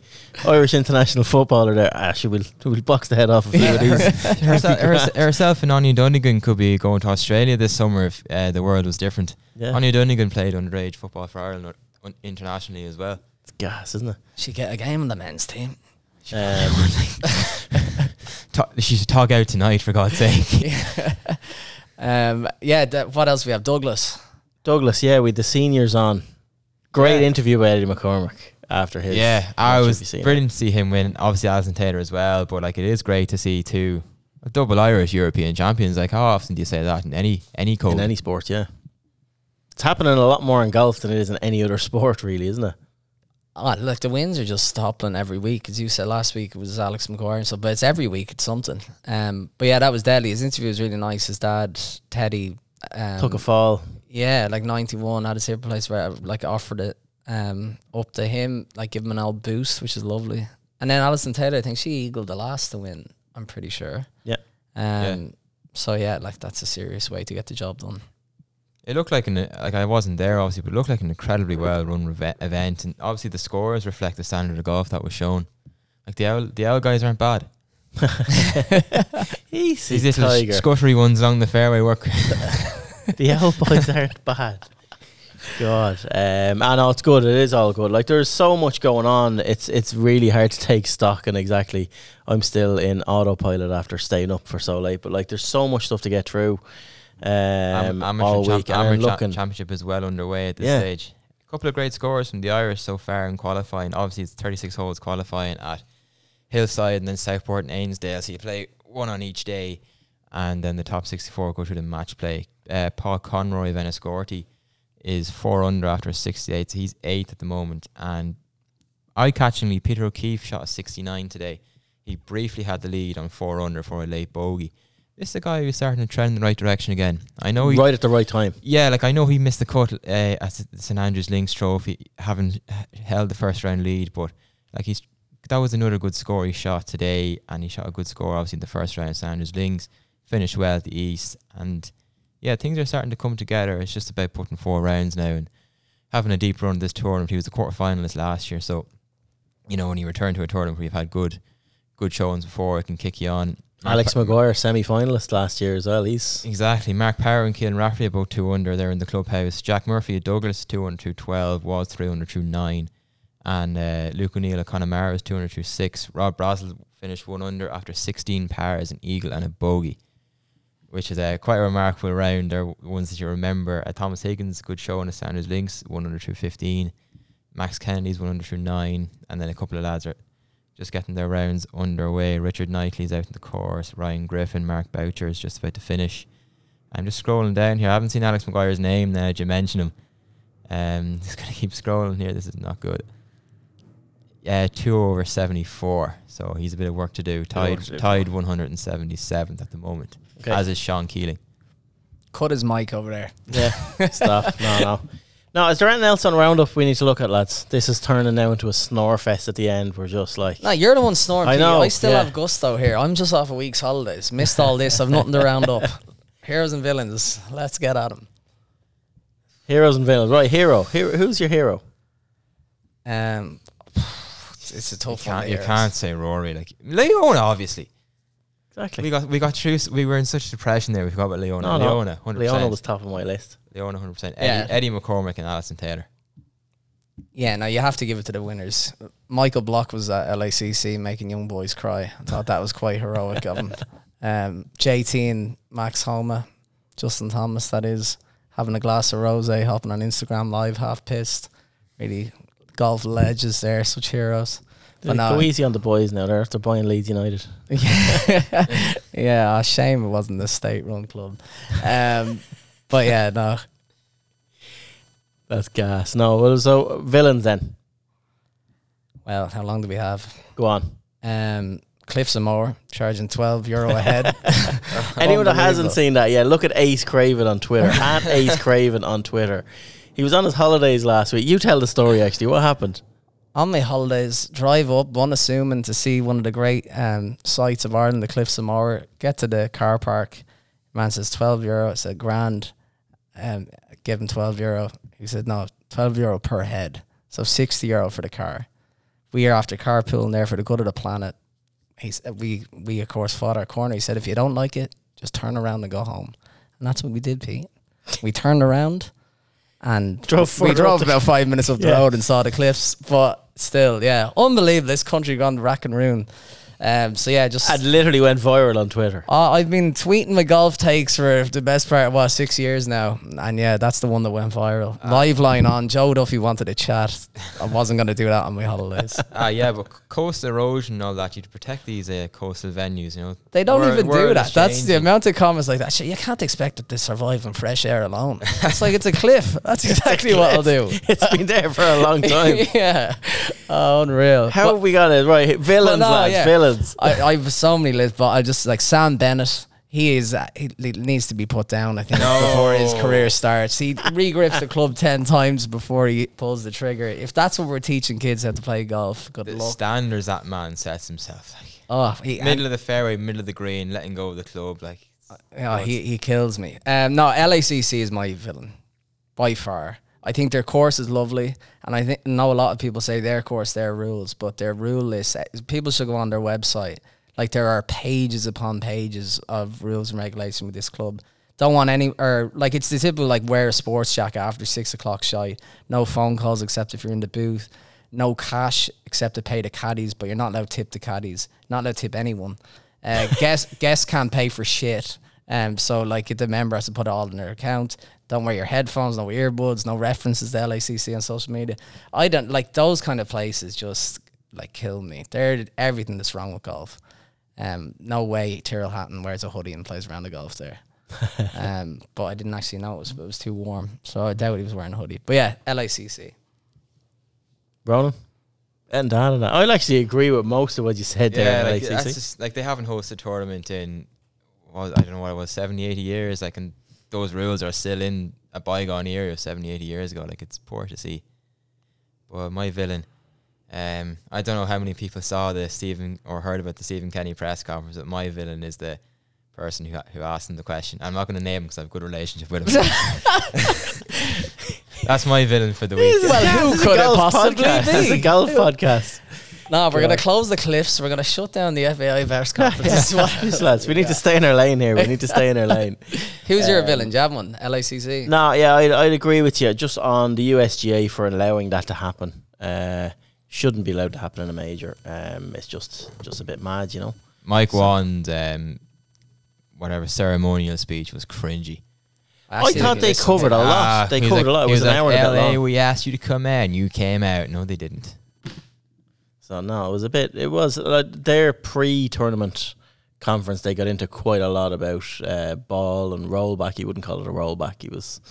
S1: Irish international footballer there. Ah, she will, will box the head off a few of these.
S4: herself, herself, herself and Áine Donegan could be going to Australia this summer if uh, the world was different.
S1: Yeah,
S4: Áine Donegan played underage football for Ireland or- un- internationally as well.
S1: it's gas, isn't it?
S2: she get a game in the men's team.
S1: Um,
S4: Ta- she should talk out tonight for God's sake.
S2: um, yeah. d- what else we have? Douglas.
S1: Douglas, yeah, with the seniors on. Great
S2: Yeah.
S1: interview by Eddie McCormack after his.
S4: yeah, I was
S1: you've it.
S4: brilliant to see him win. Obviously, Alison Taylor as well, but like it is great to see two double Irish European champions. Like how often do you say that in any any code?
S1: in any sport. Yeah, it's happening a lot more in golf than it is in any other sport, really, isn't it?
S2: Oh, look, the wins are just toppling every week. As you said last week, it was Alex Maguire and stuff, but it's every week it's something. Um, but yeah, that was deadly. His interview was really nice. His dad, Teddy, um,
S1: Took a fall.
S2: yeah, like ninety one at his hip place where I, like offered it um up to him, like give him an old boost, which is lovely. And then Alison Taylor, I think she eagled the last to win. I'm pretty sure.
S1: Yeah.
S2: Um. So yeah, like that's a serious way to get the job done.
S4: It looked like an like I wasn't there obviously, but it looked like an incredibly well run reve- event, and obviously the scores reflect the standard of golf that was shown. Like the owl, the owl guys aren't bad.
S1: He's
S4: These
S1: a
S4: little
S1: tiger.
S4: scuttery ones along the fairway work.
S1: the old boys aren't bad. God, um, I know it's good. It is all good. Like there's so much going on. It's it's really hard to take stock and exactly. I'm still in autopilot after staying up for so late. But like there's so much stuff to get through. Um,
S4: Am-
S1: all week,
S4: champ- amateur
S1: looking.
S4: championship is well underway at this
S1: Yeah.
S4: stage. A couple of great scores from the Irish so far in qualifying. Obviously, it's 36 holes qualifying at Hillside and then Southport and Ainsdale. So you play one on each day, and then the top 64 go through the match play. Uh, Paul Conroy of Enniscorthy is four under after a 68, so he's eighth at the moment. And eye-catchingly, Peter O'Keefe shot a 69 today. He briefly had the lead on four under for a late bogey. This is a guy who's starting to trend in the right direction again. I know he,
S1: right at the right time.
S4: yeah, like I know he missed the cut uh, at the St Andrews Links Trophy, having held the first round lead, but like he's that was another good score he shot today, and he shot a good score obviously in the first round. St Andrews Links finished well at the East, and yeah, things are starting to come together. It's just about putting four rounds now and having a deep run this tournament. He was a quarter finalist last year, so you know when you return to a tournament where you've had good good showings before, it can kick you on.
S1: Alex Maguire, semi finalist last year as well. He's
S4: Exactly. Mark Power and Caolan Rafferty about two under there in the clubhouse. Jack Murphy at Douglas two under two twelve was three under two nine, and uh, Luke O'Neill at Connemara is two under two six. Rob Brazel finished one under after sixteen pars, an eagle and a bogey, which is uh, quite a remarkable round. They're ones that you remember. Uh, Thomas Higgins good show on the Sanders Links one under two fifteen. Max Kennedy's one under two nine, and then a couple of lads are just getting their rounds underway. Richard Knightley's out in the course. Ryan Griffin, Mark Boucher is just about to finish. I'm just scrolling down here. I haven't seen Alex Maguire's name now. Did you mention him? Um, just gonna keep scrolling here. This is not good. Yeah, two over seventy four. So he's a bit of work to do. Tied
S1: to do.
S4: tied one hundred and seventy seventh at the moment.
S1: Okay.
S4: As is Sean Keeling.
S2: Cut his mic over there.
S1: yeah. Stop. No, no. No, is there anything else on roundup we need to look at, lads? This is turning now into a snore fest at the end. We're just like
S2: No, you're the one snoring.
S1: I
S2: Pete.
S1: know,
S2: I still
S1: yeah.
S2: have gusto here. I'm just off a week's holidays. Missed all this. I've nothing to round up. Heroes and villains. Let's get at them.
S1: heroes and villains. Right, hero. hero who's your hero?
S2: Um, it's, it's a
S4: You
S2: tough one.
S4: can't, you
S2: here.
S4: can't say Rory like Leona. Obviously,
S1: Exactly.
S4: we got we got through. We were in such depression there. We forgot about Leona.
S1: No, no.
S4: Leona, hundred
S1: Leona was top of my list.
S4: Leona, hundred percent.
S2: Yeah.
S4: Eddie, Eddie McCormack and Alison Taylor.
S2: Yeah, no, you have to give it to the winners. Michael Block was at LACC making young boys cry. I thought that was quite heroic of him. Um, JT and Max Homa, Justin Thomas, that is, having a glass of rose, hopping on Instagram live, half pissed. Really, golf legends there, such heroes. But no,
S1: Go easy on the boys now. They're after buying Leeds United.
S2: yeah, Shame it wasn't the state-run club. Um, but yeah, no.
S1: That's gas. No, well, so villains then.
S2: Well, how long do we have?
S1: Go on.
S2: Um, Cliffs and Moher charging twelve euro a head.
S1: Anyone that hasn't seen that, yeah, look at Ace Craven on Twitter. at Ace Craven on Twitter. He was on his holidays last week. You tell the story actually. What happened?
S2: On my holidays, drive up, unassuming to see one of the great um, sights of Ireland, the Cliffs of Moher. Get to the car park. Man says 12 euro. I said, grand. um, give him 12 euro. He said, no, 12 euro per head. So 60 euro for the car. We are after carpooling there for the good of the planet. He said, we, we of course fought our corner. He said, if you don't like it, just turn around and go home. And that's what we did, Pete. We turned around and
S1: Drove
S2: we drove about five minutes up the
S1: Yeah.
S2: road and saw the cliffs. But still, yeah, unbelievable. This country gone rack and ruin. Um, so yeah, just
S1: And literally went viral on Twitter.
S2: uh, I've been tweeting my golf takes for the best part of what six years now, and yeah, that's the one that went viral.
S1: Ah.
S2: Live line on. Joe Duffy wanted to chat. I wasn't going to do that on my holidays.
S4: Ah, yeah, but c- coastal erosion and all that, you'd protect these uh, coastal venues, you know.
S2: They don't
S4: World-
S2: even do
S4: that.
S2: that.
S4: is
S2: That's the amount of comments like that. Shit, you can't expect it to survive in fresh air alone. It's like it's a cliff. That's exactly what I'll do.
S1: It's been there for a long time.
S2: yeah, oh, unreal.
S1: How
S2: But-
S1: have we got it right? Villains,
S2: no,
S1: lads,
S2: yeah.
S1: villains.
S2: I, I have so many lists, but I just like Sam Bennett. He is uh, he he needs to be put down. I think before his career starts. He regrips the club ten times before he pulls the trigger. If that's what we're teaching kids how to play golf, good
S4: The
S2: luck.
S4: standards that man sets himself. Like,
S2: Oh, he,
S4: middle of the fairway, middle of the green, letting go of the club. Like,
S2: Yeah, he, he kills me. Um, no, LACC is my villain by far. I think their course is lovely, and I think know a lot of people say their course, their rules, but their rule list. uh, People should go on their website. Like there are pages upon pages of rules and regulation with this club. Don't want any or like it's the typical like wear a sports jacket after six o'clock shy. No phone calls except if you're in the booth. No cash except to pay the caddies, but you're not allowed to tip the caddies. Not allowed to tip anyone. Uh, guests guests can't pay for shit. Um, so like if the member has to put it all in their account. Don't wear your headphones, no earbuds, no references to LACC on social media. I don't like those kind of places. Just like kill me. They're everything that's wrong with golf. Um, no way Tyrrell Hatton wears a hoodie and plays around the golf there. um, but I didn't actually notice, but it was too warm, so I doubt he was wearing a hoodie. But yeah, LACC.
S1: Ronan? And Dan and that. I'll actually agree with most of what you said there.
S4: yeah,
S1: in
S4: like,
S1: LACC.
S4: that's just, like they haven't hosted a tournament in, what, I don't know what it was, 70, 80 years. Like, and those rules are still in a bygone era of 70, 80 years ago. Like, it's poor to see. But my villain, um, I don't know how many people saw the Stephen or heard about the Stephen Kenny press conference, but my villain is the person who who asked him the question. I'm not going to name him because I have a good relationship with him. That's my villain for the week.
S2: Well, who could it possibly
S1: podcast. It's
S2: be?
S1: a golf podcast.
S2: No, we're
S1: Yeah.
S2: gonna close the cliffs. We're gonna shut down the FAI verse conference. This is what-
S1: Yes, lads, we need to stay in our lane here. We need to stay in our lane.
S2: Who's your
S1: Um,
S2: villain? Do you have one? LACC.
S1: No, yeah, I'd, I'd agree with you. Just on the USGA for allowing that to happen. Uh, shouldn't be allowed to happen in a major. Um, it's just just a bit mad, you know.
S4: Mike Whan's um, whatever ceremonial speech was cringy.
S1: I thought they covered a lot.
S4: Ah,
S1: they covered
S4: like-
S1: a lot. It
S4: he
S1: was, an
S4: like,
S1: hour and a
S4: LA,
S1: long.
S4: we asked you to come in, you came out. No, they didn't.
S1: So no, it was a bit. It was uh, their pre-tournament conference. They got into quite a lot about uh, ball and rollback. He wouldn't call it a rollback. He was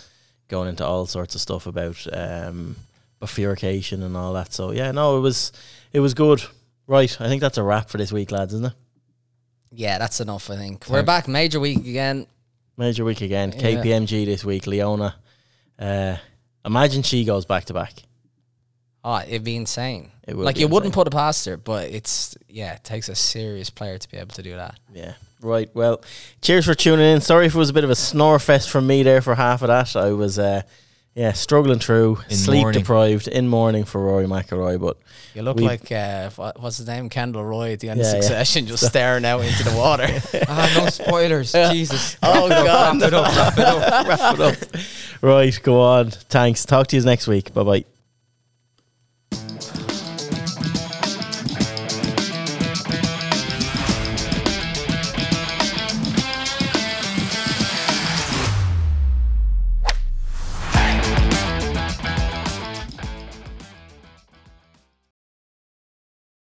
S1: going into all sorts of stuff about um, bifurcation and all that. So yeah, no, it was it was good. Right, I think that's a wrap for this week, lads, isn't it?
S2: Yeah, that's enough. I think we're back major week again.
S1: Major week again.
S2: Yeah.
S1: KPMG this week. Leona. Uh, imagine she goes back to back.
S2: Oh, it'd be insane.
S1: It would
S2: like
S1: be
S2: you wouldn't put it past her, but it's yeah, it takes a serious player to be able to do that.
S1: Yeah. Right. Well, cheers for tuning in. Sorry if it was a bit of a snore fest from me there for half of that. I was, uh, yeah, struggling through,
S4: In
S1: sleep
S4: mourning.
S1: deprived in mourning for Rory McIlroy. But
S2: You look like uh, what- what's his name, Kendall Roy at the end
S1: Yeah,
S2: of
S1: yeah.
S2: Succession, just staring out into the water.
S4: ah, no spoilers. Jesus.
S2: oh God!
S4: Wrap it up, wrap it up.
S1: wrap it up. Right. Go on. Thanks. Talk to you next week. Bye bye.